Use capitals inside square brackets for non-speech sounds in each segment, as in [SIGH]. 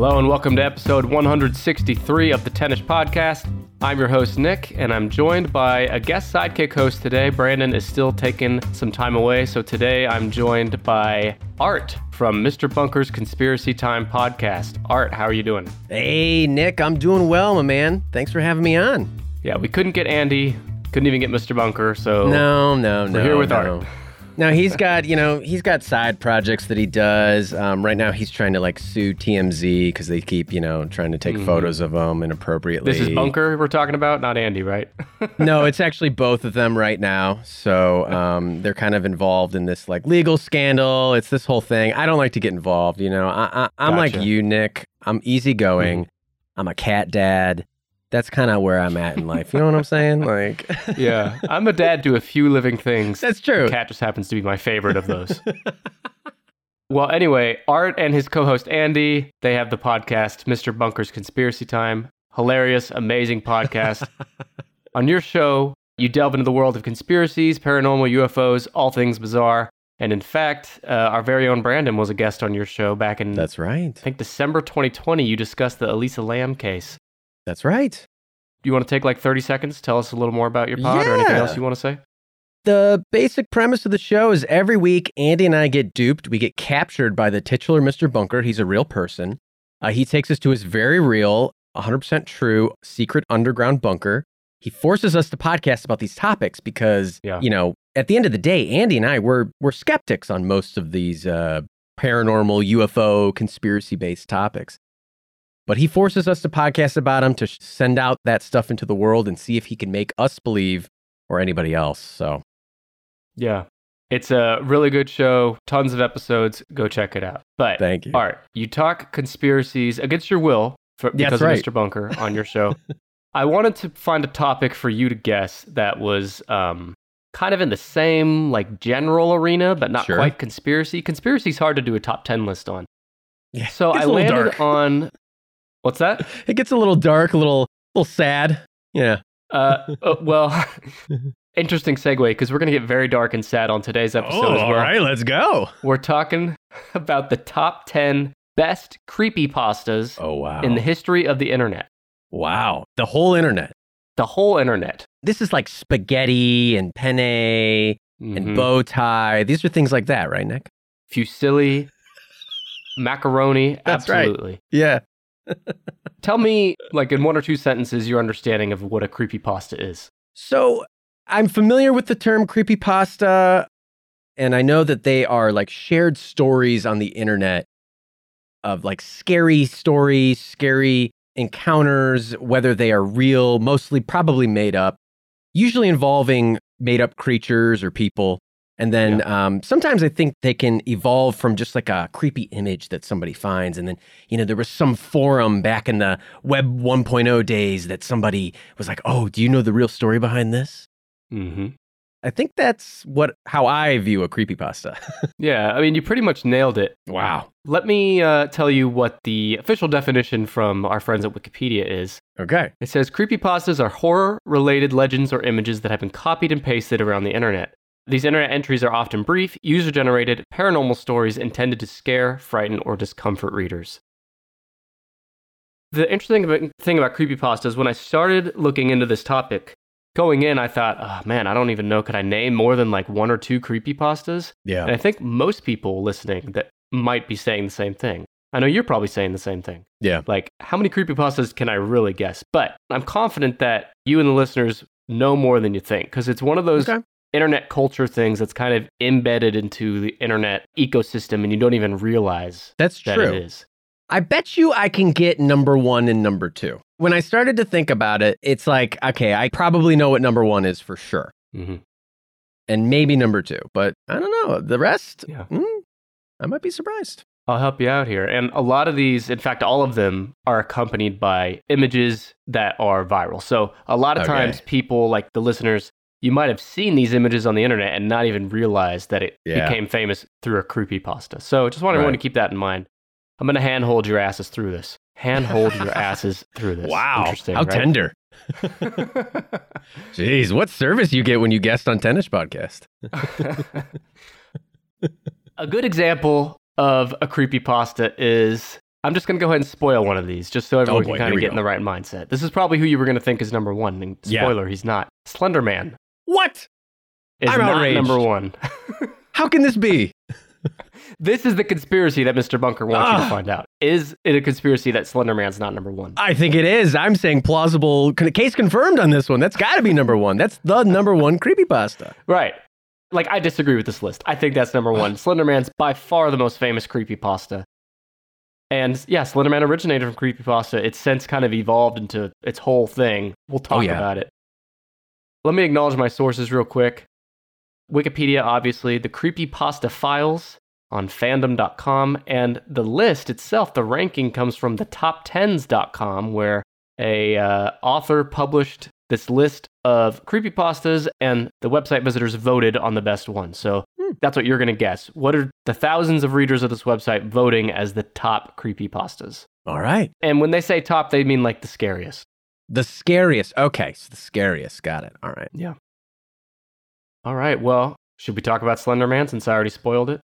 Hello and welcome to episode 163 of the Tennis Podcast. I'm your host, Nick, and I'm joined by a guest sidekick host today. Brandon is still taking some time away, so today I'm joined by Art from Mr. Bunker's Conspiracy Time podcast. Art, how are you doing? Hey, Nick, I'm doing well, my man. Thanks for having me on. Yeah, we couldn't get Andy, couldn't even get Mr. Bunker, so No, no, no. we're here with no. Art. Now he's got, you know, he's got side projects that he does. Um, right now, he's trying to like sue TMZ because they keep, you know, trying to take photos of him inappropriately. This is Bunker we're talking about, not Andy, right? [LAUGHS] no, it's [LAUGHS] actually both of them right now. So um, they're kind of involved in this like legal scandal. It's this whole thing. I don't like to get involved. You know, I, I, I'm like you, Nick. I'm easygoing. I'm a cat dad. That's kind of where I'm at in life. You know what I'm saying? [LAUGHS] Like, yeah, I'm a dad to a few living things. that's true. Cat just happens to be my favorite of those. well, anyway, Art and his co-host Andy, they have the podcast Mr. Bunker's Conspiracy Time. Hilarious, amazing podcast. [LAUGHS] On your show, you delve into the world of conspiracies, paranormal, UFOs, all things bizarre. And in fact, uh, our very own Brandon was a guest on your show back in, That's right. I think, December 2020. You discussed the Elisa Lam case. That's right. Do you want to take like 30 seconds, tell us a little more about your pod or anything else you want to say? The basic premise of the show is every week, Andy and I get duped. We get captured by the titular Mr. Bunker. He's a real person. Uh, he takes us to his very real, 100% true secret underground bunker. He forces us to podcast about these topics because, Yeah. you know, at the end of the day, Andy and I we're we're skeptics on most of these uh, paranormal, UFO, conspiracy-based topics. But he forces us to podcast about him to send out that stuff into the world and see if he can make us believe or anybody else. So Yeah. It's a really good show, tons of episodes. Go check it out. But thank you. Art, you talk conspiracies against your will for, because right. of Mr. Bunker on your show. [LAUGHS] I wanted to find a topic for you to guess that was um, kind of in the same like general arena, but not Sure. quite conspiracy. Conspiracy's hard to do a top ten list on. Yeah, So I landed on what's that? It gets a little dark, a little, a little sad. Yeah. Uh, uh, [LAUGHS] well, [LAUGHS] interesting segue because we're gonna get very dark and sad on today's episode as well. All right, let's go. We're talking [LAUGHS] about the top 10 best creepypastas Oh wow. in the history of the internet. wow. The whole internet. The whole internet. This is like spaghetti and penne and Mhm. bow tie. These are things like that, right, Nick? Fusilli, macaroni. That's right. absolutely. Yeah. Tell me, like, in one or two sentences, your understanding of what a creepypasta is. So I'm familiar with the term creepypasta, and I know that they are like shared stories on the internet of like scary stories, scary encounters, whether they are real, mostly probably made up, usually involving made up creatures or people. And then um, sometimes I think they can evolve from just like a creepy image that somebody finds. And then, you know, there was some forum back in the Web 1.0 days that somebody was like, oh, do you know the real story behind this? Mm-hmm. I think that's what how I view a creepypasta. [LAUGHS] Yeah, I mean, you pretty much nailed it. wow. Let me uh, tell you what the official definition from our friends at Wikipedia is. Okay. It says creepypastas are horror related legends or images that have been copied and pasted around the internet. These internet entries are often brief, user generated, paranormal stories intended to scare, frighten, or discomfort readers. The interesting about- thing about creepypastas, when I started looking into this topic, going in, I thought, oh man, I don't even know. Could I name more than like one or two creepypastas? Yeah. And I think most people listening that might be saying the same thing. I know you're probably saying the same thing. Yeah. Like, how many creepypastas can I really guess? But I'm confident that you and the listeners know more than you think because it's one of those Okay. Internet culture things that's kind of embedded into the internet ecosystem and you don't even realize That's that true. it is. I bet you I can get number one and number two. When I started to think about it, it's like, okay, I probably know what number one is for sure. hmm And maybe number two, but I don't know. The rest, Yeah. mm, I might be surprised. I'll help you out here. And a lot of these, in fact, all of them are accompanied by images that are viral. So a lot of Okay. times, people like the listeners, you might have seen these images on the internet and not even realize that it Yeah. became famous through a creepy pasta. So just want everyone to keep that in mind. I'm going to handhold your asses through this. Handhold your [LAUGHS] asses through this. Wow. Interesting. How right? tender. [LAUGHS] Jeez, what service you get when you guest on Tennis Podcast? [LAUGHS] a good example of a creepy pasta is I'm just going to go ahead and spoil one of these just so everyone Oh, boy, can kind of get go. in the right mindset. This is probably who you were going to think is number one. And Yeah. spoiler, he's not. Slender Man What? is I'm not outraged. number one. [LAUGHS] How can this be? [LAUGHS] this is the conspiracy that Mr. Bunker wants you to Ah. find out. Is it a conspiracy that Slender Man's not number one? I think it is. I'm saying plausible case confirmed on this one. That's got to be number one. That's the number one creepypasta. Right. Like, I disagree with this list. I think that's number one. [SIGHS] Slender Man's by far the most famous creepypasta. And yeah, Slender Man originated from creepypasta. It's since kind of evolved into its whole thing. We'll talk Oh, yeah. about it. Let me acknowledge my sources real quick. Wikipedia, obviously, the creepypasta files on fandom.com, and the list itself, the ranking comes from the top10s.com, where a uh, author published this list of creepypastas and the website visitors voted on the best one. So Hmm. that's what you're going to guess. What are the thousands of readers of this website voting as the top creepypastas? All right. And when they say top, they mean like the scariest. The scariest. Okay. So the scariest. Got it. All right. Yeah. All right. well, should we talk about Slender Man since I already spoiled it?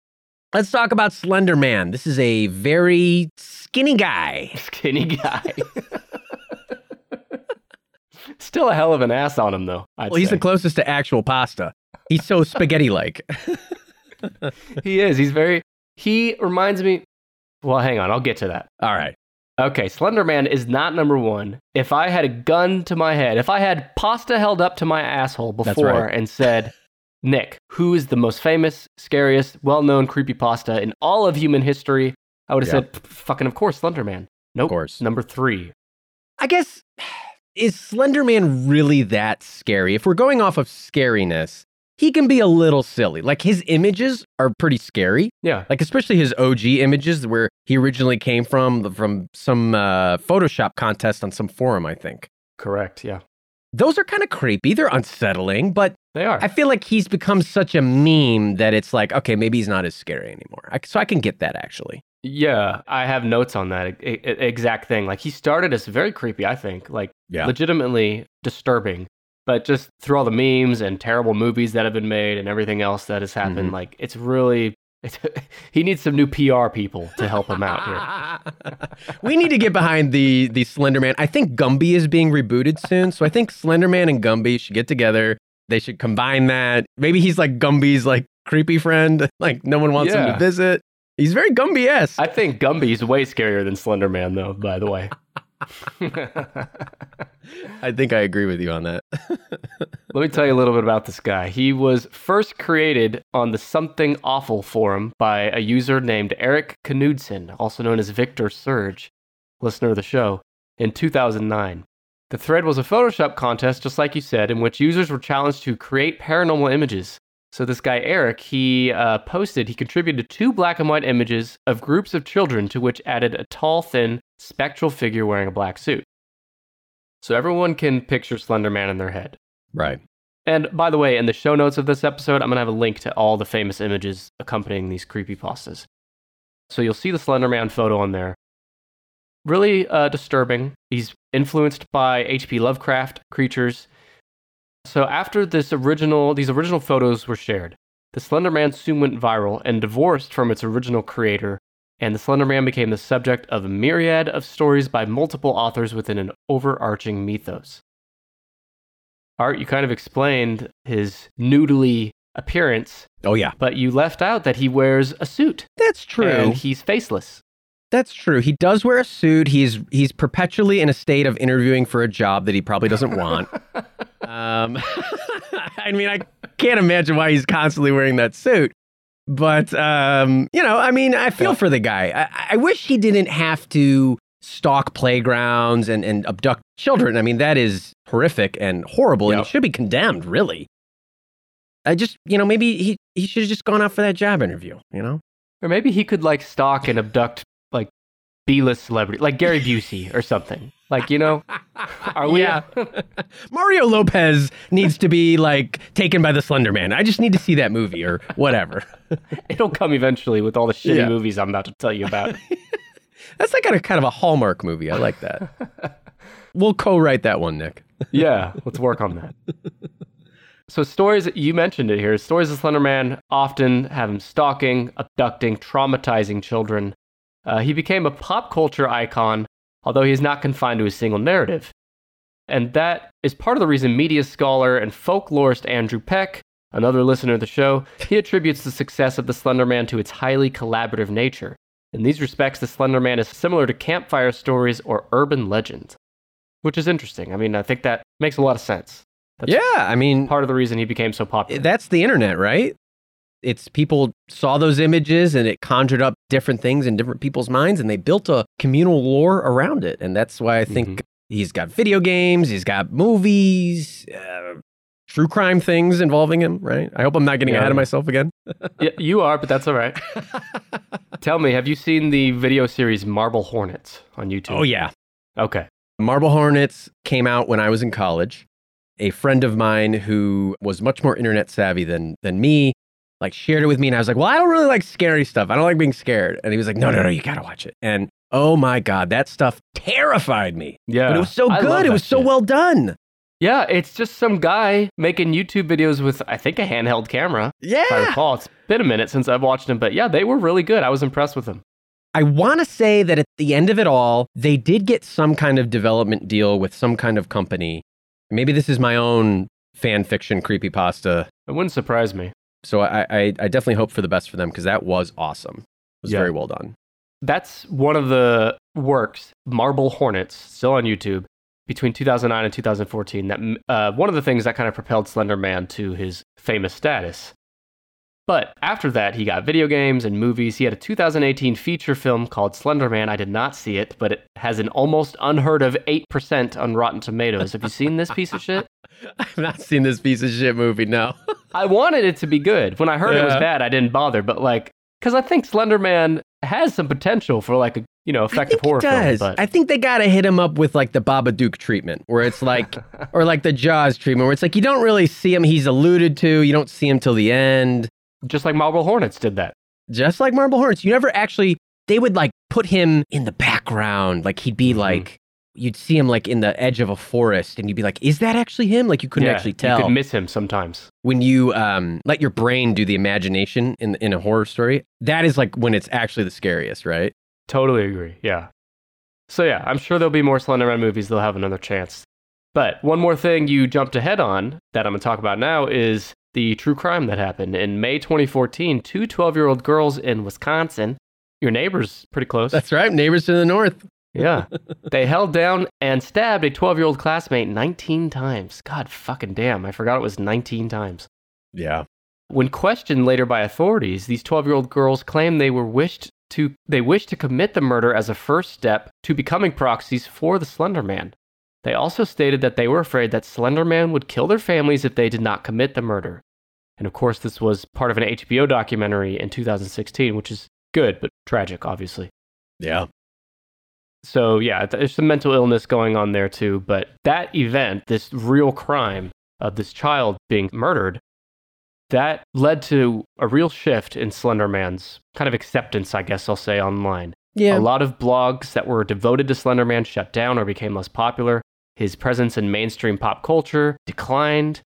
Let's talk about Slender Man. This is a very skinny guy. [LAUGHS] Skinny guy. Still a hell of an ass on him, though. I'd Well, he's say. the closest to actual pasta. He's so [LAUGHS] spaghetti like. he is. He's very. He reminds me. Well, hang on. I'll get to that. All right. Okay, Slender Man is not number one. If I had a gun to my head, if I had pasta held up to my asshole before right. and said, Nick, who is the most famous, scariest, well known creepypasta in all of human history? I would have Yeah. said, fucking, of course, Slender Man. Nope. Of course. Number three. I guess, [SIGHS] is Slender Man really that scary? If we're going off of scariness, he can be a little silly. Like his images are pretty scary. Yeah. Like especially his OG images where he originally came from, from some uh, Photoshop contest on some forum, I think. Correct. Yeah. Those are kind of creepy. They're unsettling, but They are. I feel like he's become such a meme that it's like, okay, maybe he's not as scary anymore. I, so I can get that actually. yeah. I have notes on that e- e- exact thing. Like, he started as very creepy, I think. Like, Yeah. legitimately disturbing. But just through all the memes and terrible movies that have been made and everything else that has happened, Mhm. like it's really it's, [LAUGHS] he needs some new PR people to help him out here. [LAUGHS] we need to get behind the the Slender Man. I think Gumby is being rebooted soon, so I think Slender Man and Gumby should get together. They should combine that. Maybe he's like Gumby's like creepy friend. [LAUGHS] Like no one wants him to visit. He's very Gumby esque. I think Gumby's way scarier than Slender Man, though. By the way. I think I agree with you on that. [LAUGHS] Let me tell you a little bit about this guy. He was first created on the Something Awful forum by a user named Eric Knudsen, also known as Victor Surge, listener of the show, in 2009. The thread was a Photoshop contest, just like you said, in which users were challenged to create paranormal images. So this guy Eric, he uh, posted, he contributed two black and white images of groups of children to which added a tall, thin, spectral figure wearing a black suit. So everyone can picture Slender Man in their head. Right. And by the way, in the show notes of this episode, I'm going to have a link to all the famous images accompanying these creepypastas. So you'll see the Slender Man photo on there. Really uh, disturbing. He's influenced by H.P. Lovecraft creatures. So after this original, these original photos were shared, the Slender Man soon went viral and divorced from its original creator, and the Slender Man became the subject of a myriad of stories by multiple authors within an overarching mythos. Art, you kind of explained his noodly appearance, Oh yeah. but you left out that he wears a suit That's true. and he's faceless. That's true. He does wear a suit. He's he's perpetually in a state of interviewing for a job that he probably doesn't want. [LAUGHS] um, [LAUGHS] I mean, I can't imagine why he's constantly wearing that suit. But um, you know, I mean, I feel Yeah. for the guy. I, I wish he didn't have to stalk playgrounds and, and abduct children. I mean, that is horrific and horrible, and he should be condemned. Really. I just, you know, maybe he he should have just gone out for that job interview. You know. Or maybe he could like stalk and abduct like B-list celebrity, like Gary Busey or something. Like, you know, [LAUGHS] are we? Yeah. [LAUGHS] Mario Lopez needs to be like taken by the Slender Man. I just need to see that movie or whatever. [LAUGHS] It'll come eventually with all the shitty Yeah. movies I'm about to tell you about. That's like a kind of a Hallmark movie. I like that. We'll co-write that one, Nick. yeah, let's work on that. So stories you mentioned it here. Stories of Slender Man often have him stalking, abducting, traumatizing children. Uh, he became a pop culture icon, although he is not confined to a single narrative. And that is part of the reason media scholar and folklorist Andrew Peck, another listener of the show, he attributes the success of the Slender Man to its highly collaborative nature. In these respects, the Slender Man is similar to campfire stories or urban legends, which is interesting. I mean, I think that makes a lot of sense. That's yeah, I mean, part of the reason he became so popular. that's the internet, right? It's people saw those images and it conjured up different things in different people's minds and they built a communal lore around it. And that's why I think Mhm. he's got video games, he's got movies, uh, true crime things involving him, right? I hope I'm not getting Yeah, ahead of myself again. [LAUGHS] yeah, you are, but that's all right. [LAUGHS] Tell me, have you seen the video series Marble Hornets on YouTube? oh, yeah. Okay. Marble Hornets came out when I was in college. A friend of mine who was much more internet savvy than than me, like shared it with me, and I was like, "Well, I don't really like scary stuff. I don't like being scared." And he was like, "No, no, no, you gotta watch it." And oh my god, that stuff terrified me. Yeah. But it was so I good. It that was so shit. well done. Yeah, it's just some guy making YouTube videos with, I think, a handheld camera. If I Yeah. recall, it's been a minute since I've watched them, but yeah, they were really good. I was impressed with them. I want to say that at the end of it all, they did get some kind of development deal with some kind of company. Maybe this is my own fan fiction creepypasta It wouldn't surprise me. So I, I, I definitely hope for the best for them because that was awesome. It was Yeah. very well done. That's one of the works, Marble Hornets, still on YouTube, between 2009 and 2014. That uh, one of the things that kind of propelled Slender Man to his famous status. But after that, he got video games and movies. He had a 2018 feature film called Slender Man. I did not see it, but it has an almost unheard of 8% on Rotten Tomatoes. Have you seen this piece of shit? [LAUGHS] I've not seen this piece of shit movie. No. I wanted it to be good. When I heard it was bad, I didn't bother. But like, because I think Slender Man has some potential for like a you know I effective think horror it does. film. But I think they got to hit him up with like the Babadook treatment, where it's like, [LAUGHS] or like the Jaws treatment, where it's like you don't really see him. He's alluded to. You don't see him till the end. just like Marble Hornets did that. Just like Marble Hornets, you never actually. They would like put him in the background, like he'd be Mhm. like. You'd see him like in the edge of a forest, and you'd be like, "Is that actually him?" Like you couldn't Yeah, actually tell. You could miss him sometimes. when you um, let your brain do the imagination in in a horror story, that is like when it's actually the scariest, right? Totally agree. Yeah. So yeah, I'm sure there'll be more Slender Man movies. They'll have another chance. But one more thing you jumped ahead on that I'm going to talk about now is the true crime that happened in May 2014. Two 12 year old girls in Wisconsin, your neighbors pretty close. That's right. Neighbors to the north. Yeah. [LAUGHS] they held down and stabbed a 12 year old classmate 19 times. God fucking damn. I forgot it was 19 times. Yeah. When questioned later by authorities, these 12 year old girls claimed they were wished to they wished to commit the murder as a first step to becoming proxies for the Slender Man. They also stated that they were afraid that Slender Man would kill their families if they did not commit the murder. And of course, this was part of an HBO documentary in 2016, which is good, but tragic, obviously. Yeah. So yeah, there's some mental illness going on there too. But that event, this real crime of this child being murdered, that led to a real shift in Slenderman's kind of acceptance, I guess I'll say, online. Yeah. A lot of blogs that were devoted to Slenderman shut down or became less popular. His presence in mainstream pop culture declined.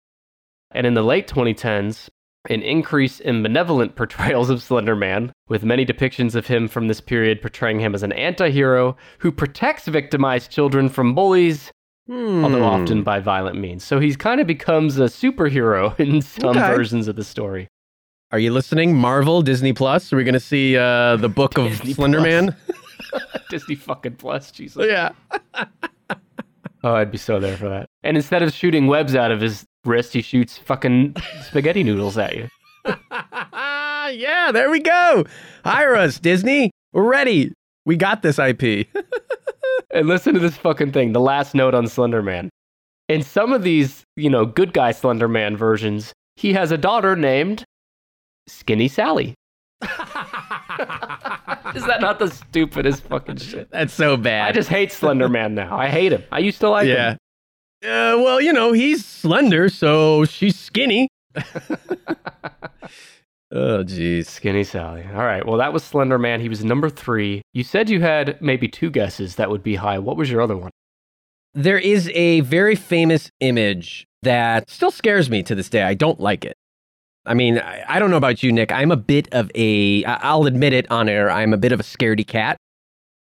And in the late 2010s, an increase in benevolent [LAUGHS] portrayals of Slender Man, with many depictions of him from this period portraying him as an anti hero who protects victimized children from bullies, although Hmm. often by violent means. So he's kind of becomes a superhero [LAUGHS] in some Okay. versions of the story. Are you listening? Marvel, Disney Plus. Are we going to see uh, the book of Disney Slender Plus. Man? [LAUGHS] Disney fucking plus, Jesus. yeah. Oh, I'd be so there for that. And instead of shooting webs out of his wrist, he shoots fucking spaghetti noodles at you. Ah [LAUGHS] [LAUGHS] yeah, there we go. Hire us, Disney. We're ready. We got this IP. And [LAUGHS] listen to this fucking thing. The last note on Slenderman. In some of these, you know, good guy Slenderman versions, he has a daughter named Skinny Sally. Is that not the stupidest fucking shit? That's so bad. I just hate Slenderman now. I hate him. I used to like yeah. him. Uh, well, you know, he's slender, so she's skinny. [LAUGHS] oh, geez. Skinny Sally. All right. Well, that was Slender Man. He was number three. You said you had maybe two guesses that would be high. What was your other one? There is a very famous image that still scares me to this day. I don't like it. I mean, I, I don't know about you, Nick. I'm a bit of a, I'll admit it on air, I'm a bit of a scaredy cat.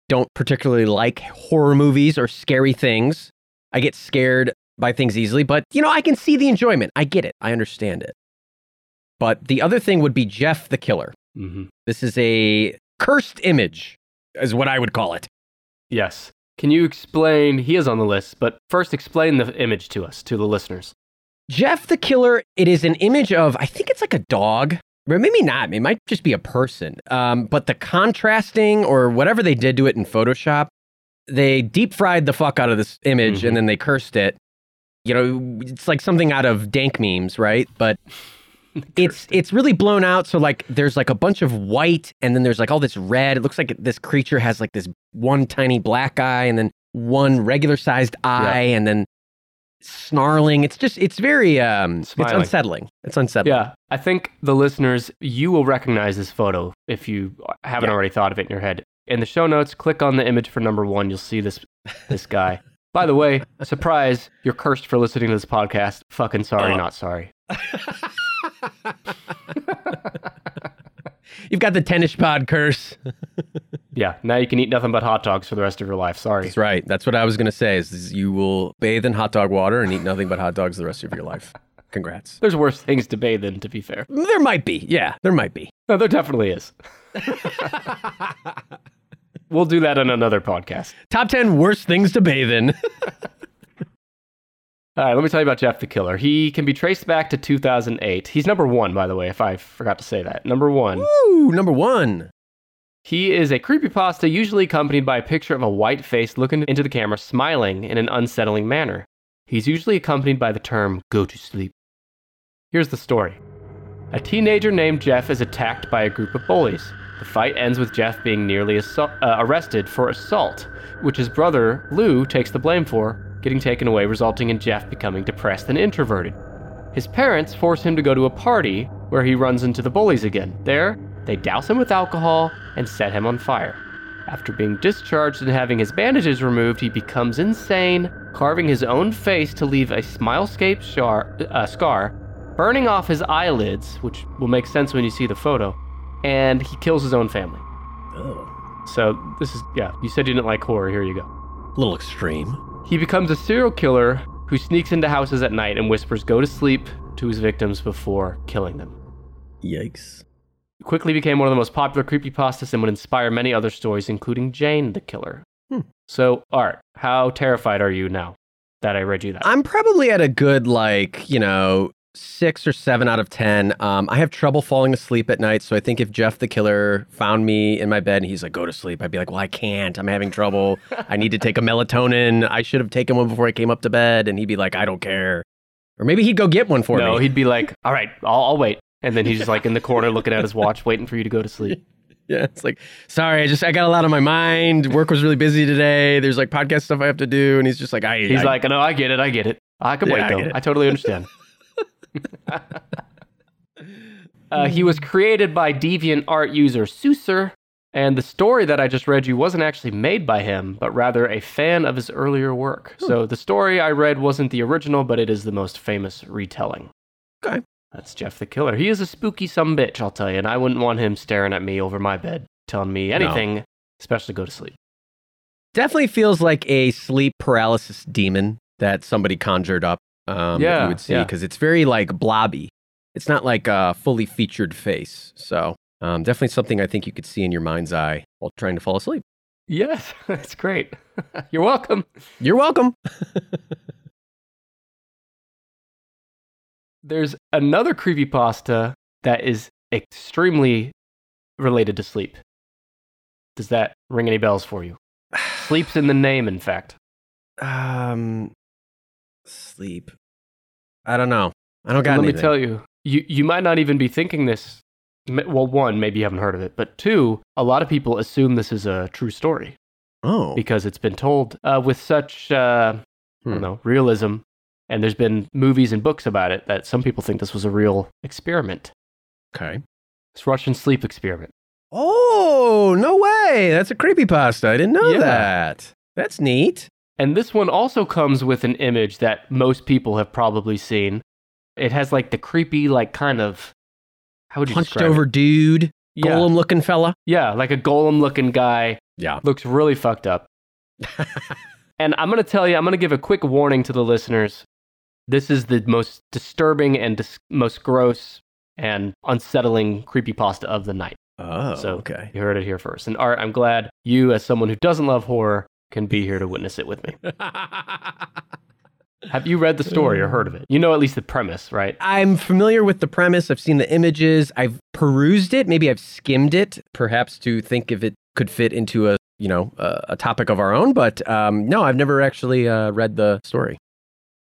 don't particularly like horror movies or scary things. I get scared by things easily, but you know, I can see the enjoyment. I get it. I understand it. But the other thing would be Jeff the Killer. Mm-hmm. This is a cursed image, is what I would call it. Yes. Can you explain? He is on the list, but first explain the image to us, to the listeners. Jeff the Killer, it is an image of, I think it's like a dog, or maybe not. It might just be a person. Um, but the contrasting or whatever they did to it in Photoshop, they deep fried the fuck out of this image Mhm. and then they cursed it. You know, it's like something out of dank memes, right? But [LAUGHS] it's it's really blown out. So like, there's like a bunch of white, and then there's like all this red. It looks like this creature has like this one tiny black eye, and then one regular sized eye, and then snarling. It's just it's very um, it's unsettling. It's unsettling. Yeah, I think the listeners, you will recognize this photo if you haven't Yeah. already thought of it in your head. In the show notes, click on the image for number one. You'll see this this guy. [LAUGHS] By the way, surprise, you're cursed for listening to this podcast. Fucking sorry, Oh. not sorry. [LAUGHS] You've got the tennis pod curse. [LAUGHS] Yeah, now you can eat nothing but hot dogs for the rest of your life. Sorry. That's right. That's what I was going to say. Is, is you will bathe in hot dog water and eat nothing but hot dogs the rest of your life. Congrats. There's worse things to bathe in, to be fair. There might be. Yeah, there might be. No, there definitely is. [LAUGHS] We'll do that on another podcast. Top 10 worst things to bathe in. [LAUGHS] All right, let me tell you about Jeff the Killer. He can be traced back to 2008. He's number one, by the way, if I forgot to say that. Number one. Ooh, number one. He is a creepypasta usually accompanied by a picture of a white face looking into the camera, smiling in an unsettling manner. He's usually accompanied by the term, go to sleep. Here's the story A teenager named Jeff is attacked by a group of bullies. The fight ends with Jeff being nearly uh, arrested for assault, which his brother, Lou, takes the blame for, getting taken away, resulting in Jeff becoming depressed and introverted. His parents force him to go to a party where he runs into the bullies again. There, they douse him with alcohol and set him on fire. After being discharged and having his bandages removed, he becomes insane, carving his own face to leave a smilescape shar- uh, scar, burning off his eyelids, which will make sense when you see the photo, and he kills his own family. Oh. So, this is, yeah, you said you didn't like horror, here you go. A little extreme. He becomes a serial killer who sneaks into houses at night and whispers, go to sleep to his victims before killing them. Yikes. He quickly became one of the most popular creepypastas and would inspire many other stories, including Jane the Killer. Hmm. So, Art, how terrified are you now that I read you that? I'm probably at a good, like, you know, six or seven out of 10. Um, I have trouble falling asleep at night. So I think if Jeff the killer found me in my bed and he's like, go to sleep, I'd be like, well, I can't. I'm having trouble. I need to take a melatonin. I should have taken one before I came up to bed. And he'd be like, I don't care. Or maybe he'd go get one for no, me. he'd be [LAUGHS] like, all right, I'll, I'll wait. And then he's just like in the corner looking at his watch, waiting for you to go to sleep. [LAUGHS] Yeah, it's like, sorry, I just I got a lot on my mind. Work was really busy today. There's like podcast stuff I have to do, and he's just like, I. He's I- like, no, I get it, I get it. I can Yeah, wait though. it. I totally understand. [LAUGHS] uh, he was created by deviant art user Suser, and the story that I just read you wasn't actually made by him, but rather a fan of his earlier work. So the story I read wasn't the original, but it is the most famous retelling. Okay. That's Jeff the Killer. He is a spooky some bitch, I'll tell you, and I wouldn't want him staring at me over my bed, telling me anything, especially go to sleep. definitely feels like a sleep paralysis demon that somebody conjured up. Um, Yeah, you would see yeah. because it's very like blobby. It's not like a fully featured face. So um, definitely something I think you could see in your mind's eye while trying to fall asleep. Yes, [LAUGHS] that's great. [LAUGHS] You're welcome. You're welcome. [LAUGHS] There's another creepypasta that is extremely related to sleep. Does that ring any bells for you? [SIGHS] Sleep's in the name, in fact. Um, sleep. I don't know. I don't got let anything. me tell you, you, you might not even be thinking this. Well, one, maybe you haven't heard of it, but two, a lot of people assume this is a true story Oh, because it's been told uh, with such, uh, I Hmm. don't know, realism. And there's been movies and books about it that some people think this was a real experiment. okay. This Russian sleep experiment. Oh, no way. That's a creepypasta. I didn't know Yeah. that. That's neat. And this one also comes with an image that most people have probably seen. It has like the creepy, like kind of how would you Punched over It? dude, Yeah, golem looking fella. yeah, like a golem-looking guy Yeah. Looks really fucked up. [LAUGHS] and I'm going to tell you, I'm going to give a quick warning to the listeners. This is the most disturbing and dis- most gross and unsettling creepypasta of the night. Oh, So- okay. You heard it here first. And Art, I'm glad you, as someone who doesn't love horror, can be here to witness it with me. [LAUGHS] Have you read the story or heard of it? You know at least the premise, right? I'm familiar with the premise. I've seen the images. I've perused it. Maybe I've skimmed it, perhaps to think if it could fit into a you know a, a topic of our own. But um, no, I've never actually uh, read the story.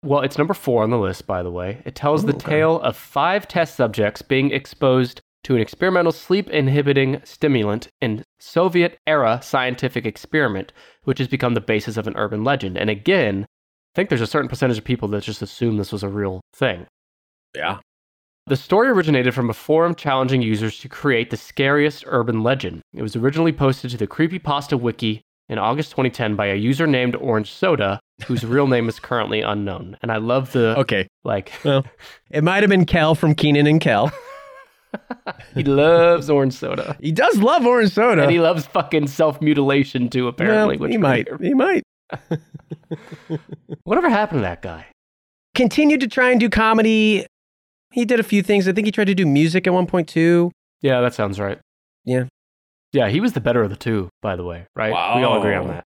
Well, it's number four on the list, by the way. It tells the Ooh, okay. tale of five test subjects being exposed to an experimental sleep inhibiting stimulant in Soviet era scientific experiment, which has become the basis of an urban legend. And again, I think there's a certain percentage of people that just assume this was a real thing. Yeah. The story originated from a forum challenging users to create the scariest urban legend. It was originally posted to the Creepypasta Wiki in August 2010 by a user named Orange Soda, whose real name is currently unknown. And I love the Okay. like It might have been Kel from Kenan and Kel. [LAUGHS] [LAUGHS] he loves orange soda. He does love orange soda. And he loves fucking self mutilation too, apparently. Well, which he might. He might. [LAUGHS] Whatever happened to that guy? Continued to try and do comedy. He did a few things. I think he tried to do music at one point too. Yeah, that sounds right. Yeah. Yeah, he was the better of the two, by the way, right? We all agree on that.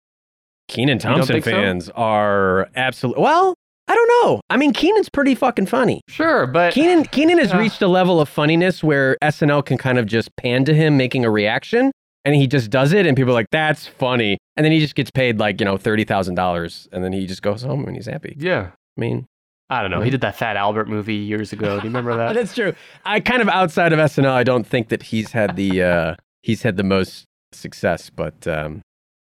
Kenan Thompson think so? fans are absolutely well. I don't know. I mean, Kenan's pretty fucking funny. Sure, but Kenan Kenan has Uh. reached a level of funniness where SNL can kind of just pan to him making a reaction, and he just does it, and people are like, "That's funny," and then he just gets paid like you know thirty thousand dollars, and then he just goes home and he's happy. yeah. I mean, I don't know. He did that Fat Albert movie years ago. Do you remember [LAUGHS] that? that's true. I kind of outside of SNL, I don't think that he's had the uh, he's had the most success, but um,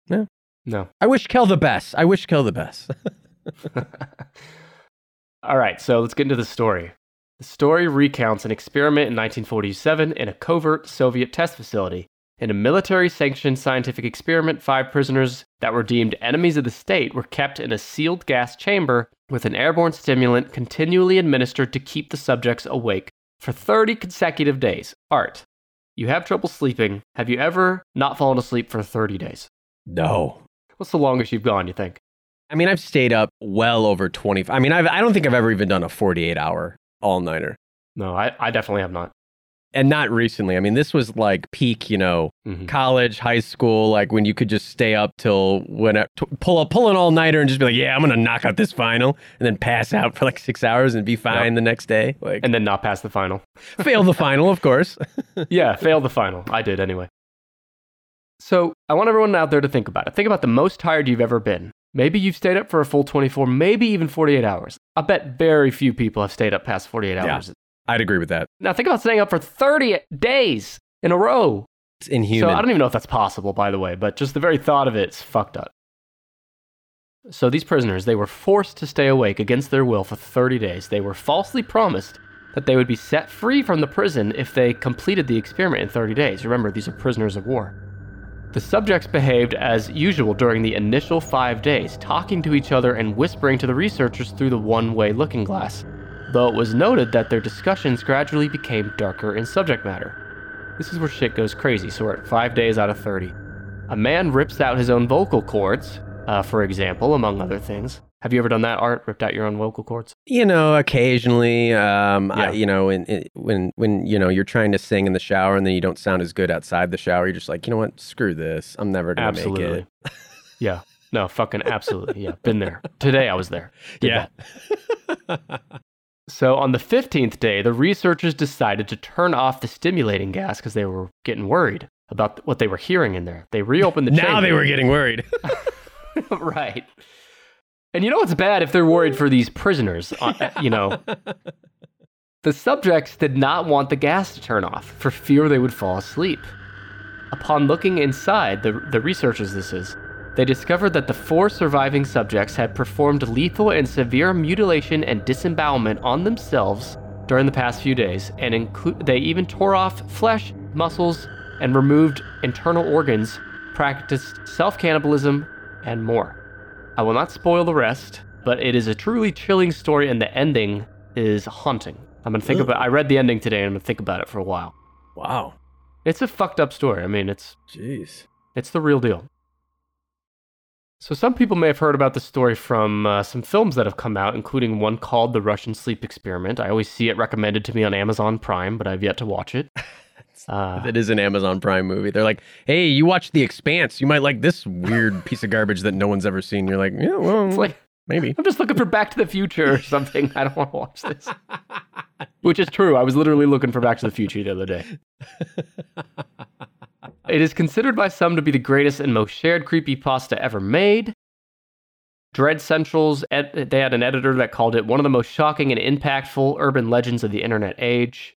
no. No. I wish Kel the best. I wish Kel the best. [LAUGHS] [LAUGHS] All right, so let's get into the story. The story recounts an experiment in 1947 in a covert Soviet test facility. In a military sanctioned scientific experiment, five prisoners that were deemed enemies of the state were kept in a sealed gas chamber with an airborne stimulant continually administered to keep the subjects awake for 30 consecutive days. Art, you have trouble sleeping. Have you ever not fallen asleep for 30 days? no. What's the longest you've gone, you think? I mean, I've stayed up well over 20. I mean, I've, I don't think I've ever even done a 48 hour all nighter. No, I, I definitely have not. And not recently. I mean, this was like peak, you know, Mhm. college, high school, like when you could just stay up till when t- pull up, pull an all nighter and just be like, yeah, I'm going to knock out this final and then pass out for like six hours and be fine the next day. Like, And then not pass the final. fail the final, of course. [LAUGHS] yeah, failed the final. I did anyway. So I want everyone out there to think about it. Think about the most tired you've ever been. Maybe you've stayed up for a full 24, maybe even 48 hours. I bet very few people have stayed up past 48 hours. Yeah. I'd agree with that. Now think about staying up for 30 days in a row. It's inhuman. So I don't even know if that's possible, by the way, but just the very thought of it's fucked up. So these prisoners, they were forced to stay awake against their will for 30 days. They were falsely promised that they would be set free from the prison if they completed the experiment in 30 days. Remember, these are prisoners of war. The subjects behaved as usual during the initial five days, talking to each other and whispering to the researchers through the one way looking glass, though it was noted that their discussions gradually became darker in subject matter. This is where shit goes crazy, so we're at five days out of 30. A man rips out his own vocal cords, uh, for example, among other things. Have you ever done that, Art? Ripped out your own vocal cords? you know, occasionally, um, I, Yeah. you know, in, in, when when you know you're trying to sing in the shower and then you don't sound as good outside the shower, you're just like, you know what, screw this, I'm never gonna make Absolutely. it. [LAUGHS] yeah. No, fucking absolutely. Yeah. Been there. Today I was there. Did Yeah. So on the 15th day, the researchers decided to turn off the stimulating gas because they were getting worried about what they were hearing in there. They reopened the now they were getting worried. [LAUGHS] right. And you know what's bad if they're worried for these prisoners, uh, [LAUGHS] you know. The subjects did not want the gas to turn off for fear they would fall asleep. Upon looking inside, the, the researchers this is, they discovered that the four surviving subjects had performed lethal and severe mutilation and disembowelment on themselves during the past few days, and include they even tore off flesh, muscles, and removed internal organs, practiced self-cannibalism, and more. I will not spoil the rest, but it is a truly chilling story, and the ending is haunting. I'm gonna think Ugh. about. I read the ending today, and I'm gonna think about it for a while. wow, It's a fucked up story. I mean, it's jeez. It's the real deal. So, some people may have heard about the story from uh, some films that have come out, including one called The Russian Sleep Experiment. I always see it recommended to me on Amazon Prime, but I've yet to watch it. [LAUGHS] Uh, It is an Amazon Prime movie. They're like, hey, you watch The Expanse. You might like this weird piece of garbage that no one's ever seen. You're like, yeah, well, it's like, maybe. I'm just looking for Back to the Future or something. I don't want to watch this. Which is true. I was literally looking for Back to the Future the other day. It is considered by some to be the greatest and most shared creepypasta ever made. Dread Central's ed- they had an editor that called it one of the most shocking and impactful urban legends of the internet age.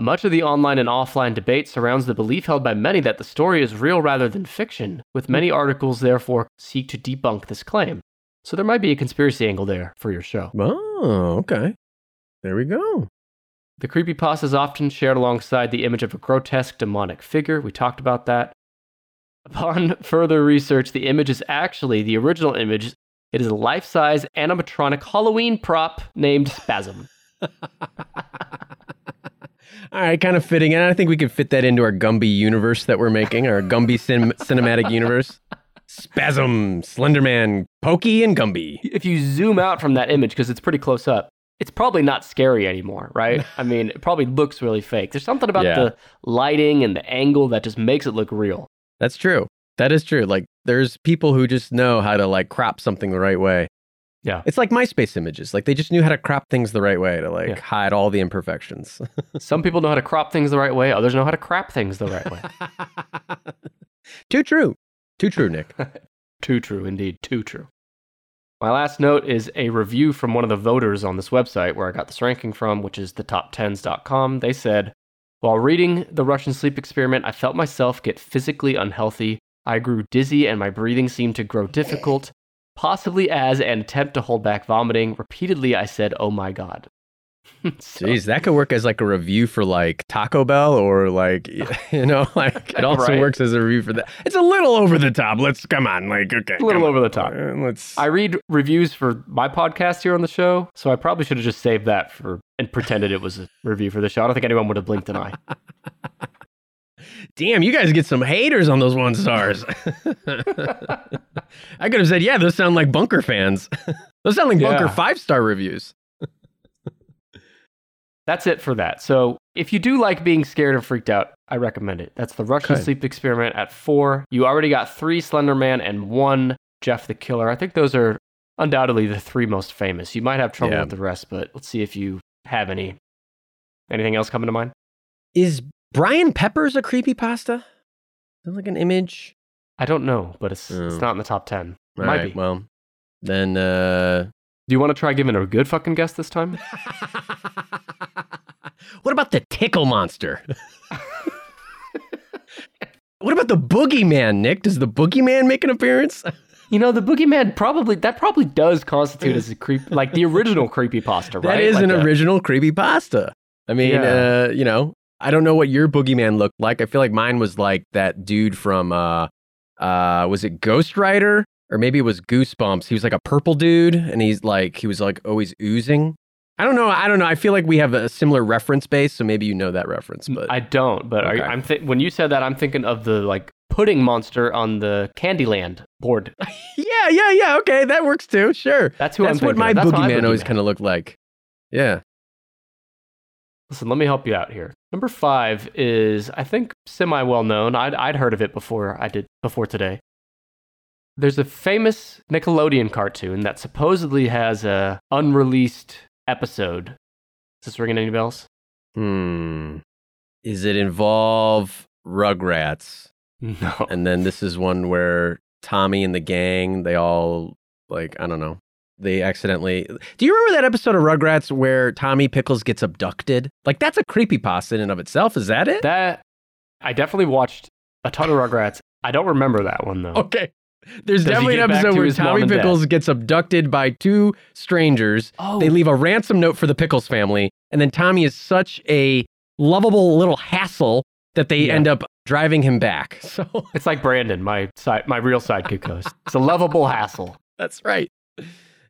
Much of the online and offline debate surrounds the belief held by many that the story is real rather than fiction, with many articles therefore seek to debunk this claim. So there might be a conspiracy angle there for your show. Oh, okay. There we go. The creepypasta is often shared alongside the image of a grotesque demonic figure. We talked about that. Upon [LAUGHS] further research, the image is actually the original image. It is a life size animatronic Halloween prop named Spasm. [LAUGHS] All right, kind of fitting. And I think we could fit that into our Gumby universe that we're making, our Gumby cin- cinematic universe. Spasm, Slenderman, Pokey, and Gumby. If you zoom out from that image, because it's pretty close up, it's probably not scary anymore, right? [LAUGHS] I mean, it probably looks really fake. There's something about Yeah. the lighting and the angle that just makes it look real. That's true. That is true. Like, there's people who just know how to like crop something the right way. Yeah. It's like MySpace images. Like, they just knew how to crop things the right way to like Yeah. hide all the imperfections. [LAUGHS] Some people know how to crop things the right way, others know how to crap things the right way. [LAUGHS] Too true. Too true, Nick. [LAUGHS] Too true, indeed. Too true. My last note is a review from one of the voters on this website where I got this ranking from, which is thetop10s.com. They said, While reading The Russian Sleep Experiment, I felt myself get physically unhealthy. I grew dizzy and my breathing seemed to grow difficult, possibly as an attempt to hold back vomiting. Repeatedly, I said, Oh my God. [LAUGHS] So- Jeez, that could work as like a review for like Taco Bell or like [LAUGHS] [LAUGHS] you know, like it also Right. works as a review for that. It's a little over the top. Let's come on, like okay, A little over the top. Uh, Let's. I read reviews for my podcast here on the show, so I probably should have just saved that for and pretended it was a review for the show. I don't think anyone would have blinked an eye. Damn, you guys get some haters on those one stars. [LAUGHS] I could have said, yeah, those sound like bunker fans. [LAUGHS] those sound like bunker Yeah. five star reviews. That's it for that. So if you do like being scared and freaked out, I recommend it. That's the Russian Okay. Sleep Experiment at four. You already got three Slender Man and one Jeff the Killer. I think those are undoubtedly the three most famous. You might have trouble Yeah. with the rest, but let's see if you have any. Anything else coming to mind? Is Brian Peppers a creepy pasta. that like an image? I don't know, but it's Oh. it's not in the top ten. It All might right, be. Well, then. uh Do you want to try giving a good fucking guess this time? [LAUGHS] what about the tickle monster? [LAUGHS] what about the boogeyman, Nick? Does the boogeyman make an appearance? [LAUGHS] You know, the boogeyman probably that probably does constitute as a creep, like the original creepy pasta, right? That is Like an a- original creepy pasta. I mean, Yeah. uh, you know, I don't know what your boogeyman looked like. I feel like mine was like that dude from uh uh was it Ghost Rider? Or maybe it was Goosebumps. He was like a purple dude and he's like he was like always oozing. I don't know. I don't know. I feel like we have a similar reference base, so maybe you know that reference. But I don't, but are you- I'm th- when you said that, I'm thinking of the like pudding monster on the Candyland board. [LAUGHS] yeah, yeah, yeah. Okay, that works too. Sure. That's who That's I'm what my. That's boogeyman always kind of looked like. Yeah. Listen, let me help you out here. Number five is I think semi well known. I'd I'd heard of it before I did before today. There's a famous Nickelodeon cartoon that supposedly has a unreleased episode. Is this ringing any bells? Hmm. Is it involve Rugrats? [LAUGHS] No. And then this is one where Tommy and the gang, they all like, I don't know. They accidentally Do you remember that episode of Rugrats where Tommy Pickles gets abducted? Like that's a creepy creepypasta in and of itself. Is that it? That I definitely watched a ton of Rugrats. I don't remember that one though. okay. There's Does definitely an episode to where Tommy dad? Pickles gets abducted by two strangers. Oh, They leave a ransom note for the Pickles family, and then Tommy is such a lovable little hassle that they Yeah. end up driving him back. [LAUGHS] So It's like Brandon, my side, my real sidekick host. It's a lovable hassle. [LAUGHS] that's right.